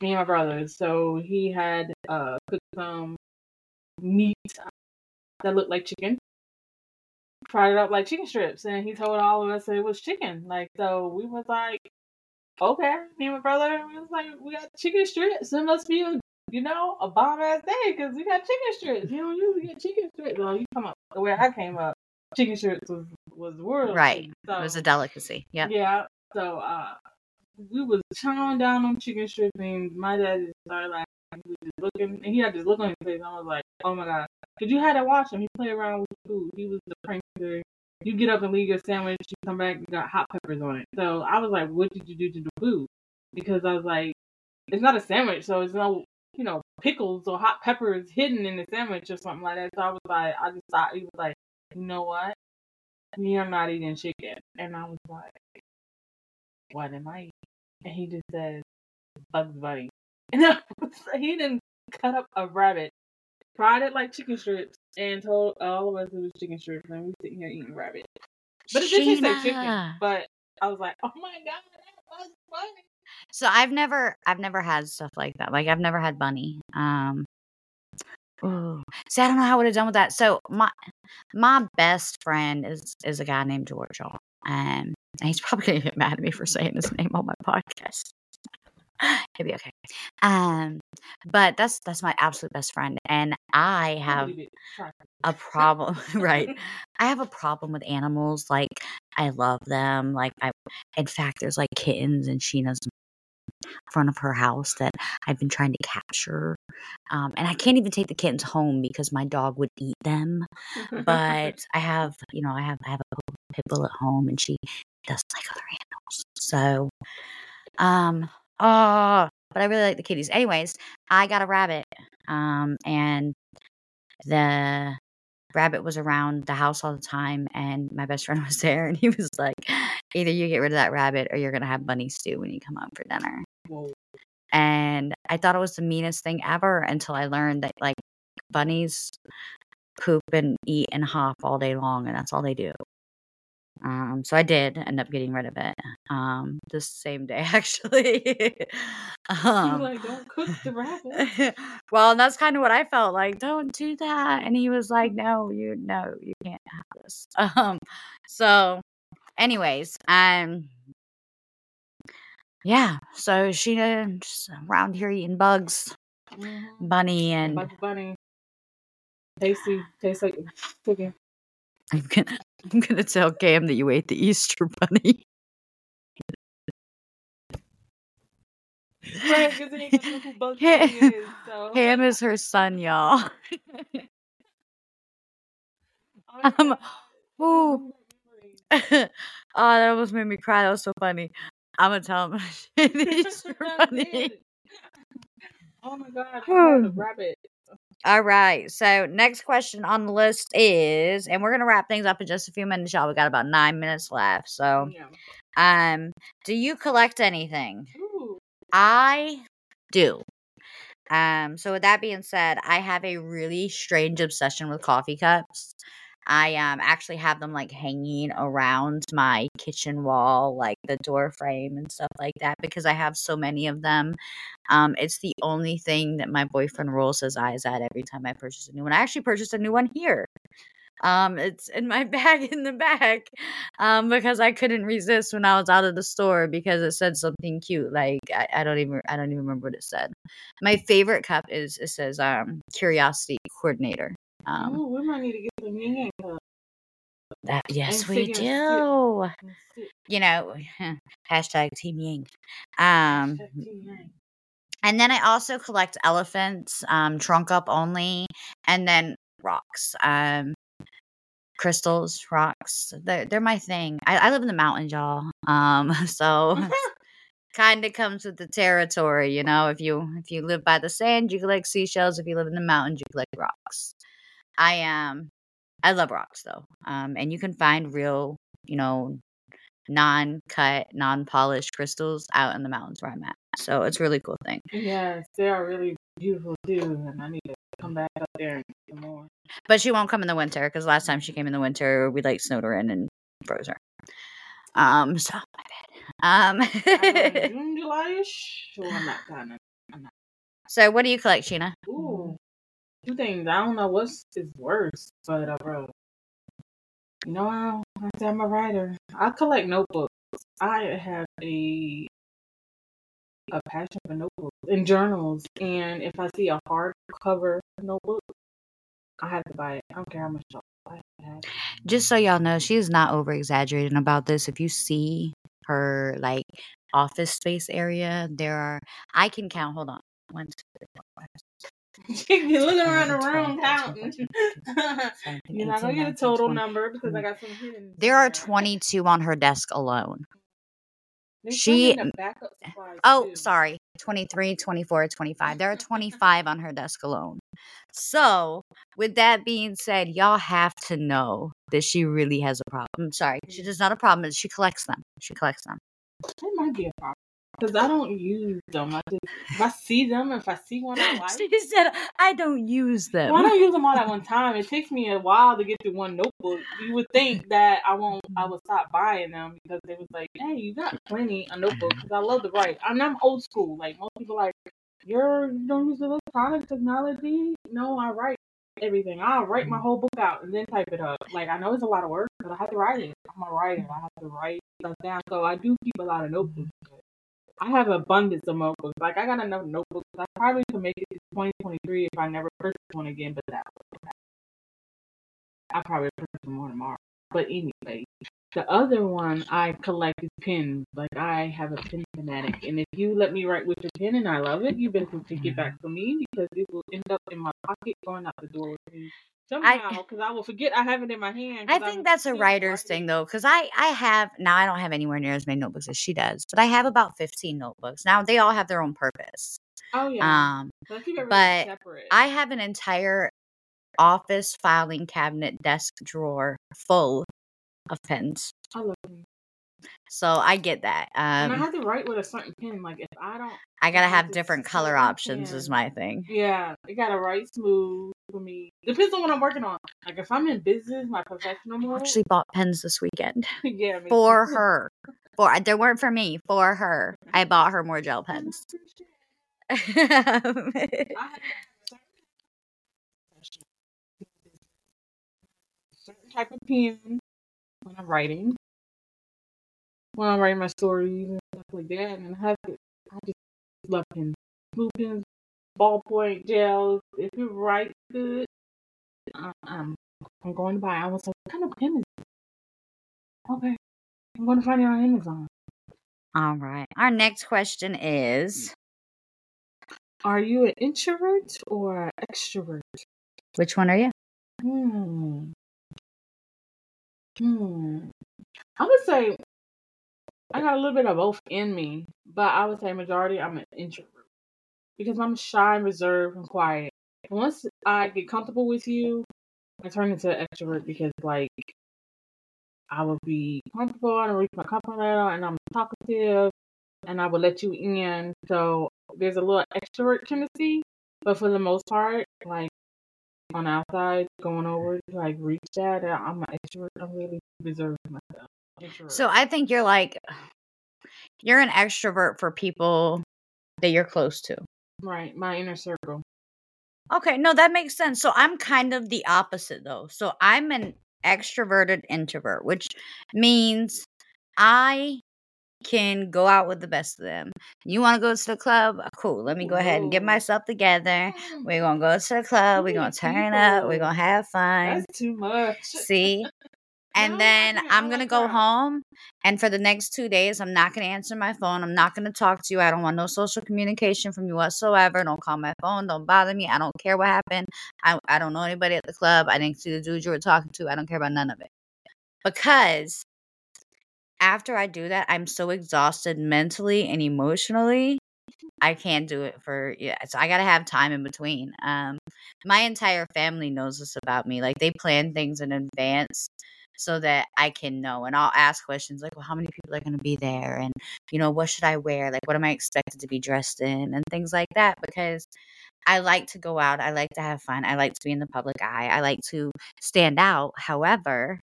me and my brothers. So he had uh cooked some meat that looked like chicken, fried it up like chicken strips, and he told all of us it was chicken. Like, so we was like, okay, me and my brother, we was like, we got chicken strips. It must be a, you know, a bomb ass day because we got chicken strips. You don't usually get chicken strips. Well, you come up the way I came up, chicken strips was was world. Right. So, It was a delicacy. Yeah, yeah. So uh, we was chowing down on chicken strips, and my dad started like he was just looking, and he had this look on his face. I was like, oh my god, cause you had to watch him. He play around with food. He was the prankster. You get up and leave your sandwich. You come back, you got hot peppers on it. So I was like, what did you do to the food? Because I was like, it's not a sandwich, so it's no, you know, pickles or hot peppers hidden in the sandwich or something like that. So I was like, I just thought he was like, you know what? You're not eating chicken. And I was like, what am I eating? And he just said, Bugs Bunny. Was, he didn't cut up a rabbit, fried it like chicken strips, and told all of us it was chicken strips, and we sitting here eating rabbit. But it did say chicken. But I was like, oh my god, that was funny. So I've never I've never had stuff like that. Like I've never had bunny. Um ooh. See, I don't know how I would have done with that. So my my best friend is is a guy named George. y'all. And he's probably gonna get mad at me for saying his name on my podcast. He'll be okay. Um but that's that's my absolute best friend. And I have believe it. Try it. a problem right. I have a problem with animals. Like I love them. Like I, in fact, there's like kittens and Sheena's in front of her house that I've been trying to capture. Um, and I can't even take the kittens home because my dog would eat them. But I have, you know, I have I have a pit bull at home, and she does like other animals. So, um, oh, but I really like the kitties. Anyways, I got a rabbit, um, and the rabbit was around the house all the time and my best friend was there and he was like either you get rid of that rabbit or you're gonna have bunny stew when you come home for dinner Whoa. and i thought it was the meanest thing ever until i learned that like bunnies poop and eat and hop all day long, and that's all they do. Um, so I did end up getting rid of it. Um, the same day actually. Um, like, don't cook the rabbit. well, and that's kind of what I felt like. Don't do that. And he was like, "No, you no, you can't have this." Um, so, anyways, um, yeah. So she just around here eating bugs, Mhm. bunny, and Bugs Bunny. Tasty. Tastes like chicken. I'm gonna tell Cam that you ate the Easter bunny. Right, because he ain't gonna know who Bugs Ha- Bunny is. So. Ham is her son, y'all. Um, ooh. oh, that almost made me cry. That was so funny. I'm gonna tell him Easter bunny. Oh my god, I had a rabbit. All right. So next question on the list is, and we're gonna wrap things up in just a few minutes, y'all. We got about nine minutes left. So, Yeah. um, do you collect anything? Ooh. I do. Um, so with that being said, I have a really strange obsession with coffee cups. I um actually have them like hanging around my kitchen wall, like the door frame and stuff like that, because I have so many of them. Um, it's the only thing that my boyfriend rolls his eyes at every time I purchase a new one. I actually purchased a new one here. Um, it's in my bag in the back. Um, because I couldn't resist when I was out of the store because it said something cute. Like I, I don't even I don't even remember what it said. My favorite cup is it says um curiosity coordinator. Um Ooh, we might need to get some yang that yes and we sit here and do. sit. You know, hashtag team ying. Um Hashtag yin yang. and then I also collect elephants, um, trunk up only, and then rocks. Um crystals, rocks. They're they're my thing. I, I live in the mountains, y'all. Um so kind of comes with the territory, you know. If you if you live by the sand, you collect seashells. If you live in the mountains, you collect rocks. I am I love rocks though. Um and you can find real, you know, non-cut, non-polished crystals out in the mountains where I'm at. So it's a really cool thing. Yes, they are really beautiful too, and I need to come back up there and get some more. But she won't come in the winter because last time she came in the winter, we like snowed her in and froze her. Um, so my bad. Um, June, July-ish, or I'm not gonna. so what do you collect, Sheena? Ooh, two things. I don't know what's is worse, but uh, bro, you know, I, I'm a writer. I collect notebooks. I have a a passion for notebooks and journals, and if I see a hardcover notebook, I have to buy it. I don't care how much. Just so y'all know, she is not over exaggerating about this. If you see her like office space area, there are I can count. Hold on, one, two, three, four, five, You're looking around the 11, 12, room counting. You're not gonna get a total 20. number because I got some hidden. There are 22 on her desk alone. There's she- some in the backup supplies, Oh, too. sorry. 23, 24, 25. There are 25 on her desk alone. So, with that being said, y'all have to know that she really has a problem. Sorry, she mm. does not a problem. She collects them. She collects them. That might be a problem because I don't use them. I just if I see them, if I see one I like, She said, I don't use them. well, I don't use them all at one time. It takes me a while to get through one notebook. You would think that I won't, I mm-hmm. would stop buying them because they was like, hey, you got plenty of notebooks because I love to write. I'm, I'm old school. Like most people, like you're you don't use electronic technology. No, I write everything. I'll write my mm-hmm. whole book out and then type it up. Like I know it's a lot of work, but I have to write it. I'm a writer. I have to write stuff down. So I do keep a lot of notebooks. I have abundance of notebooks. Like I got enough notebooks. I probably could make it to 2023 if I never purchase one again. But that I probably purchase more tomorrow. But anyway, the other one I collect is pins. Like I have a pin fanatic, and if you let me write with your pen and I love it, you better take it back to me because it will end up in my pocket going out the door with me somehow. Because I, will forget I have it in my hand. I think I'm that's a writer's writing. thing though, because I I have now I don't have anywhere near as many notebooks as she does, but I have about fifteen notebooks. Now they all have their own purpose. Oh yeah. Um, So I but separate. I have an entire office filing cabinet desk drawer full of pens. I love them. So I get that. and I Um, have to write with a certain pen. Like if I don't, I gotta I have have different color options. Is my thing. yeah, it gotta write smooth for me. Depends on what I'm working on. Like if I'm in business, my professional I actually bought pens this weekend yeah, for too. her. For they weren't for me. For her, I bought her more gel pens. I have a certain certain type of pen when I'm writing, when I'm writing my stories and stuff like that, and I have to, I just love pens, blue pens, ballpoint gels. If it writes good, I, I'm I'm going to buy. I was like, what kind of pen is? This? Okay, I'm going to find it on Amazon. All right. Our next question is Are you an introvert or an extrovert? Which one are you? Hmm. Hmm. I would say I got a little bit of both in me, but I would say majority I'm an introvert because I'm shy, and reserved, and quiet. Once I get comfortable with you, I turn into an extrovert because like I will be comfortable, don't reach my comfort level, and I'm talkative, and I will let you in. So there's a little extrovert tendency, but for the most part, like on outside, going over to like reach that, I'm an extrovert. I'm really reserved myself. Introvert. So I think you're like you're an extrovert for people that you're close to. right, my inner circle. Okay, no, that makes sense. So I'm kind of the opposite though. So I'm an extroverted introvert, which means I can go out with the best of them. You want to go to the club? Uh, cool. Let me go ahead and get myself together. We're going to go to the club. We're going to turn up. We're going to have fun. That's too much. See? And No, then. I I'm going to like go home. And for the next two days, I'm not going to answer my phone. I'm not going to talk to you. I don't want no social communication from you whatsoever. Don't call my phone. Don't bother me. I don't care what happened. I, I don't know anybody at the club. I didn't see the dude you were talking to. I don't care about none of it. Because after I do that, I'm so exhausted mentally and emotionally. I can't do it for yeah. So I gotta have time in between. Um, my entire family knows this about me. Like they plan things in advance so that I can know, and I'll ask questions like, "Well, how many people are gonna be there?" And you know, what should I wear? Like, what am I expected to be dressed in, and things like that. Because I like to go out. I like to have fun. I like to be in the public eye. I like to stand out. However,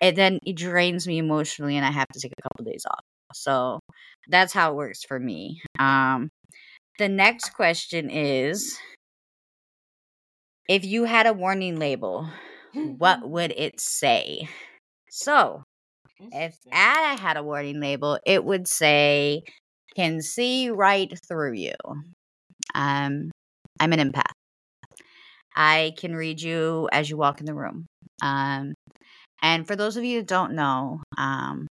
it then it drains me emotionally and I have to take a couple days off. So that's how it works for me. Um the next question is if you had a warning label, what would it say? So, if. Ada had a warning label, it would say can see right through you. Um I'm an empath. I can read you as you walk in the room. Um and for those of you that don't know, um,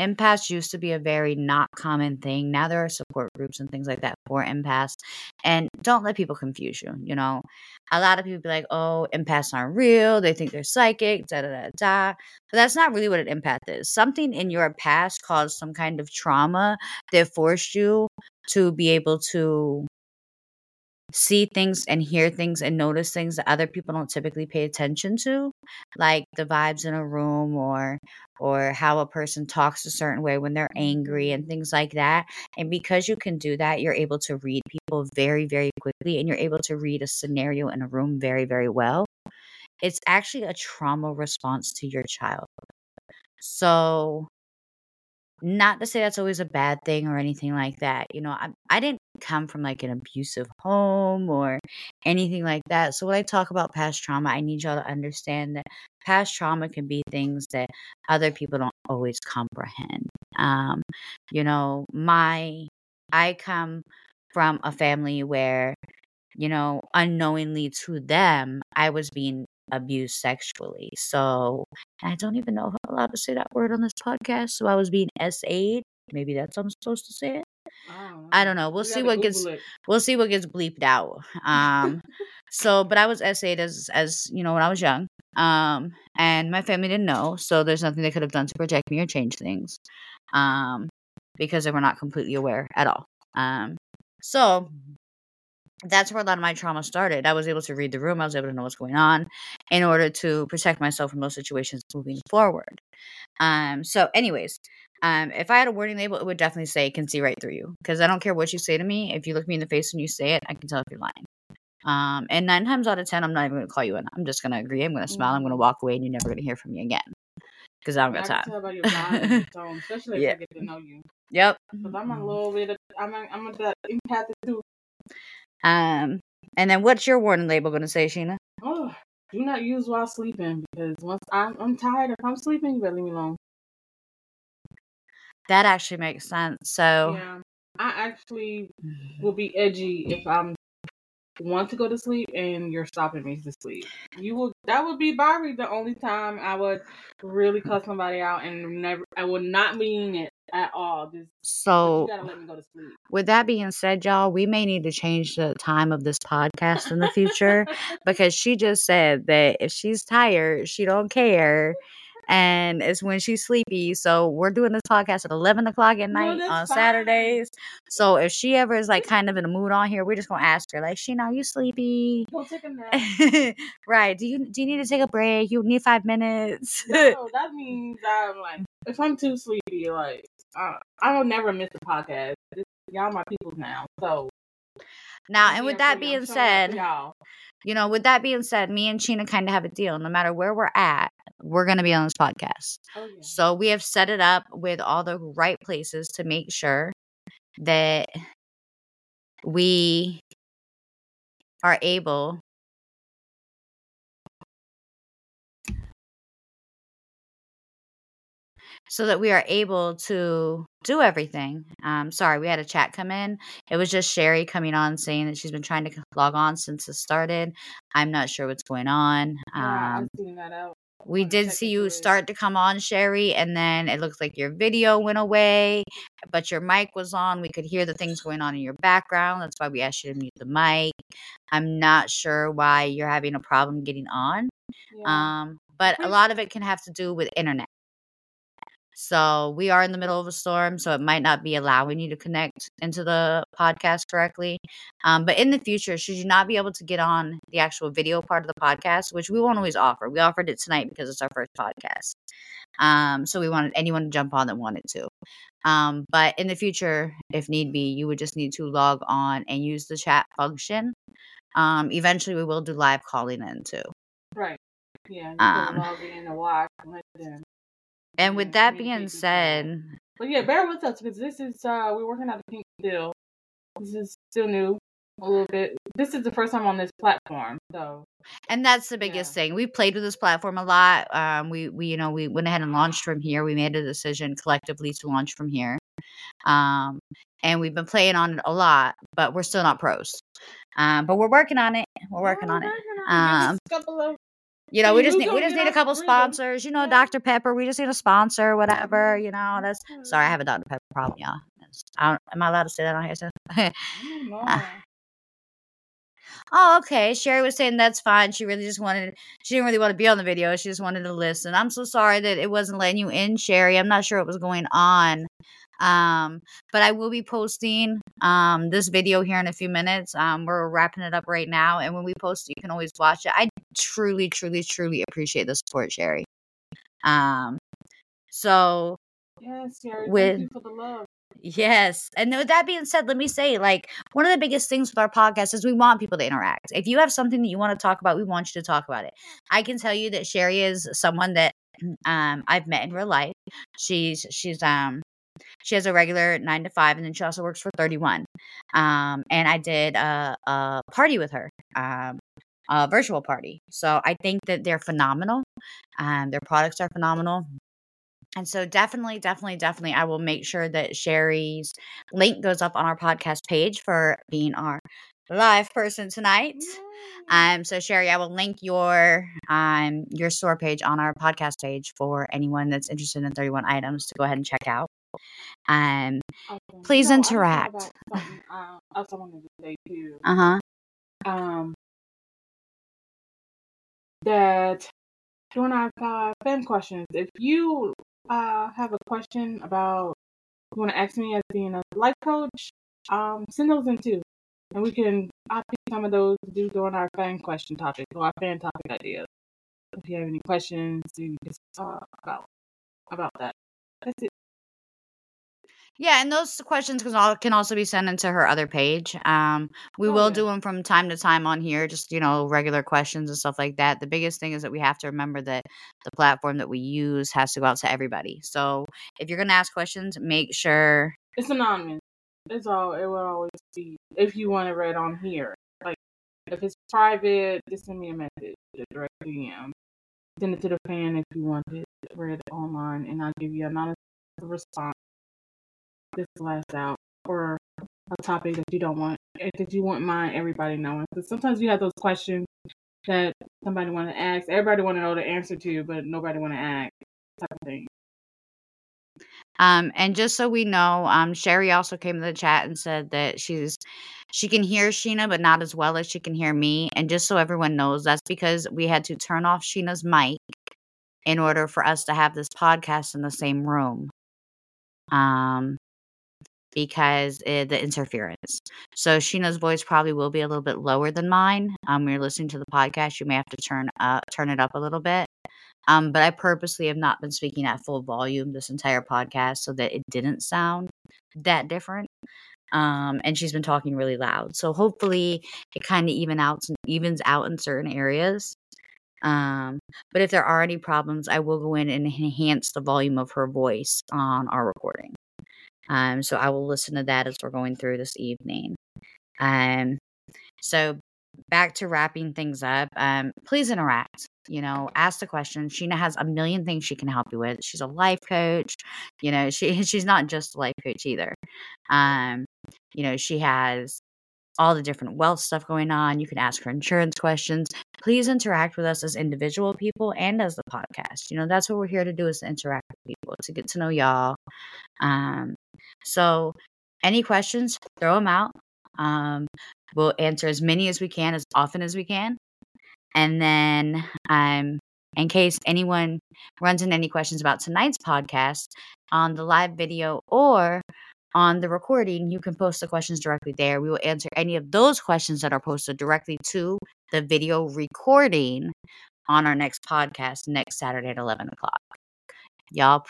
empaths used to be a very not common thing. Now there are support groups and things like that for empaths. And don't let people confuse you. You know, a lot of people be like, oh, empaths aren't real. They think they're psychic, da da da da. But that's not really what an empath is. Something in your past caused some kind of trauma that forced you to be able to see things and hear things and notice things that other people don't typically pay attention to like the vibes in a room or or how a person talks a certain way when they're angry and things like that and because you can do that you're able to read people very very quickly and you're able to read a scenario in a room very very well it's actually a trauma response to your child so not to say that's always a bad thing or anything like that. You know, I, I didn't come from like an abusive home or anything like that. So when I talk about past trauma, I need y'all to understand that past trauma can be things that other people don't always comprehend. Um, you know, my I come from a family where, you know, unknowingly to them, I was being abused sexually. So I don't even know if I'm allowed to say that word on this podcast. So I was being SA'd. Maybe that's how I'm supposed to say it. I don't know. We'll We see what gets it. we'll see what gets bleeped out. Um so but I was SA'd as as you know when I was young. Um and my family didn't know, so there's nothing they could have done to protect me or change things. Um because they were not completely aware at all. Um so that's where a lot of my trauma started. I was able to read the room, I was able to know what's going on in order to protect myself from those situations moving forward. Um, so, anyways, um, if I had a warning label, it would definitely say can see right through you. Because I don't care what you say to me. If you look me in the face and you say it, I can tell if you're lying. Um, and nine times out of ten, I'm not even gonna call you in. I'm just gonna agree. I'm gonna smile. I'm gonna walk away, and you're never gonna hear from me again. Because I don't got time. tell by your body tone, especially if Yeah. I get to know you. Yep. Because I'm a little bit, of, I'm, a, I'm a that empathic too. Um, and then what's your warning label gonna say, Sheena? Oh, do not use while sleeping because once I'm, I'm tired, if I'm sleeping, you better leave me alone. That actually makes sense. So, Yeah, I actually mm-hmm. will be edgy if I'm want to go to sleep and you're stopping me to sleep. You will. That would be probably the only time I would really cuss somebody out and never. I would not mean it at all. Just so you gotta let me go to sleep. with that being said, y'all, we may need to change the time of this podcast in the future because she just said that if she's tired, she don't care. And it's when she's sleepy. So we're doing this podcast at eleven o'clock at night that's on fine. Saturdays. So if she ever is like kind of in a mood on here, we're just gonna ask her, like, Sheena, are you sleepy? Go take a nap. right. Do you do you need to take a break? You need five minutes. no, that means I'm like, if I'm too sleepy, like, uh, I will never miss a podcast. This- y'all my people now, so. Now, and with that. I'm being showing up for said, you know, with that being said, me and Sheena kind of have a deal. No matter where we're at, we're going to be on this podcast. Oh yeah. So we have set it up with all the right places to make sure that we are able so that we are able to do everything. Um, sorry, we had a chat come in. It was just Sherry coming on saying that she's been trying to log on since it started. I'm not sure what's going on. yeah, Um, out. we did see you start to come on, Sherry, and then it looks like your video went away, but your mic was on. We could hear the things going on in your background. That's why we asked you to mute the mic. I'm not sure why you're having a problem getting on. Yeah. Um, but a lot of it can have to do with internet. So we are in the middle of a storm, so it might not be allowing you to connect into the podcast correctly. Um, but in the future, should you not be able to get on the actual video part of the podcast, which we won't always offer, we offered it tonight because it's our first podcast. Um, so we wanted anyone to jump on that wanted to. Um, but in the future, if need be, you would just need to log on and use the chat function. Um, eventually, we will do live calling in too. right. Yeah. You um, can log in and watch listen. And with that being said, But yeah, bear with us because this is uh we're working out the pink deal. This is still new a little bit. This is the first time on this platform, so and that's the biggest thing. We played with this platform a lot. Um, we we you know we went ahead and launched from here. We made a decision collectively to launch from here. Um, and we've been playing on it a lot, but we're still not pros. Um, but we're working on it. We're working on it. Um, Just a couple of You know, we just need we just need a couple sponsors. You know, Dr. Pepper. We just need a sponsor, whatever. You know, that's sorry. I have a Dr. Pepper problem, y'all. I am I allowed to say that on here? Too? Oh, okay. Sherry was saying that's fine. She really just wanted. She didn't really want to be on the video. She just wanted to listen. I'm so sorry that it wasn't letting you in, Sherry. I'm not sure what was going on. Um, but I will be posting um this video here in a few minutes. Um, we're wrapping it up right now, and when we post it, you can always watch it. I truly, truly, truly appreciate the support, Sherry. Um, so yes, Sherry. with- Thank you for the love. Yes. And with that being said, let me say, like, one of the biggest things with our podcast is we want people to interact. If you have something that you want to talk about, we want you to talk about it. I can tell you that Sherry is someone that um I've met in real life. She's she's um she has a regular nine to five and then she also works for 31. Um and I did a, a party with her. Um a virtual party. So I think that they're phenomenal. Um their products are phenomenal. And so definitely, definitely, definitely, I will make sure that Sherry's link goes up on our podcast page for being our live person tonight. Um, so Sherry, I will link your um your store page on our podcast page for anyone that's interested in 31 items to go ahead and check out. Um, Okay. please No, I interact. uh, else I wanted to say too. uh huh. Um, that during our uh, fan questions, if you uh have a question about you want to ask me as being a life coach, um, send those in too. And we can I pick some of those to do during our fan question topic or our fan topic ideas. If you have any questions, you can talk about about that. That's it. Yeah, and those questions can al- can also be sent into her other page. Um, we Oh will yeah. do them from time to time on here, just you know, regular questions and stuff like that. The biggest thing is that we have to remember that the platform that we use has to go out to everybody. So if you're gonna ask questions, make sure. It's anonymous. It's all it will always be if you want it read on here. Like if it's private, just send me a message, a direct DM. Send it to the fan if you want it read online and I'll give you an honest response. This last out or a topic that you don't want eh, that you want mind everybody knowing. Because sometimes you have those questions that somebody want to ask, everybody want to know the answer to, but nobody want to ask type of thing. Um, and just so we know, um, Sherry also came to the chat and said that she's she can hear Sheena, but not as well as she can hear me. And just so everyone knows, that's because we had to turn off Sheena's mic in order for us to have this podcast in the same room. Um, because uh, the interference. So Sheena's voice probably will be a little bit lower than mine. Um, when you're listening to the podcast, you may have to turn up, turn it up a little bit. Um, but I purposely have not been speaking at full volume this entire podcast so that it didn't sound that different. Um, and she's been talking really loud, so hopefully it kind of even out evens out in certain areas. Um, but if there are any problems, I will go in and enhance the volume of her voice on our recording. Um, so I will listen to that as we're going through this evening. Um, so back to wrapping things up. Um, please interact. You know, ask the questions. Sheena has a million things she can help you with. She's a life coach. You know, she she's not just a life coach either. Um, you know, she has all the different wealth stuff going on. You can ask her insurance questions. Please interact with us as individual people and as the podcast. You know, that's what we're here to do is to interact with people, to get to know y'all. Um, so any questions, throw them out. Um, we'll answer as many as we can, as often as we can. And then, um, in case anyone runs into any questions about tonight's podcast on the live video or on the recording, you can post the questions directly there. We will answer any of those questions that are posted directly to the video recording on our next podcast next Saturday at 11 o'clock. Y'all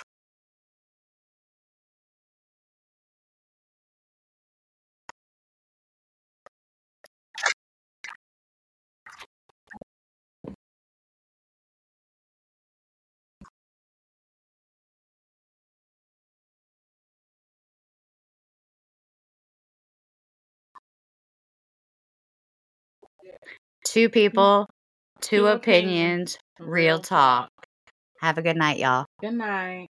Two people, two, Two opinions, opinions, real real talk. Have a good night, y'all. Good night.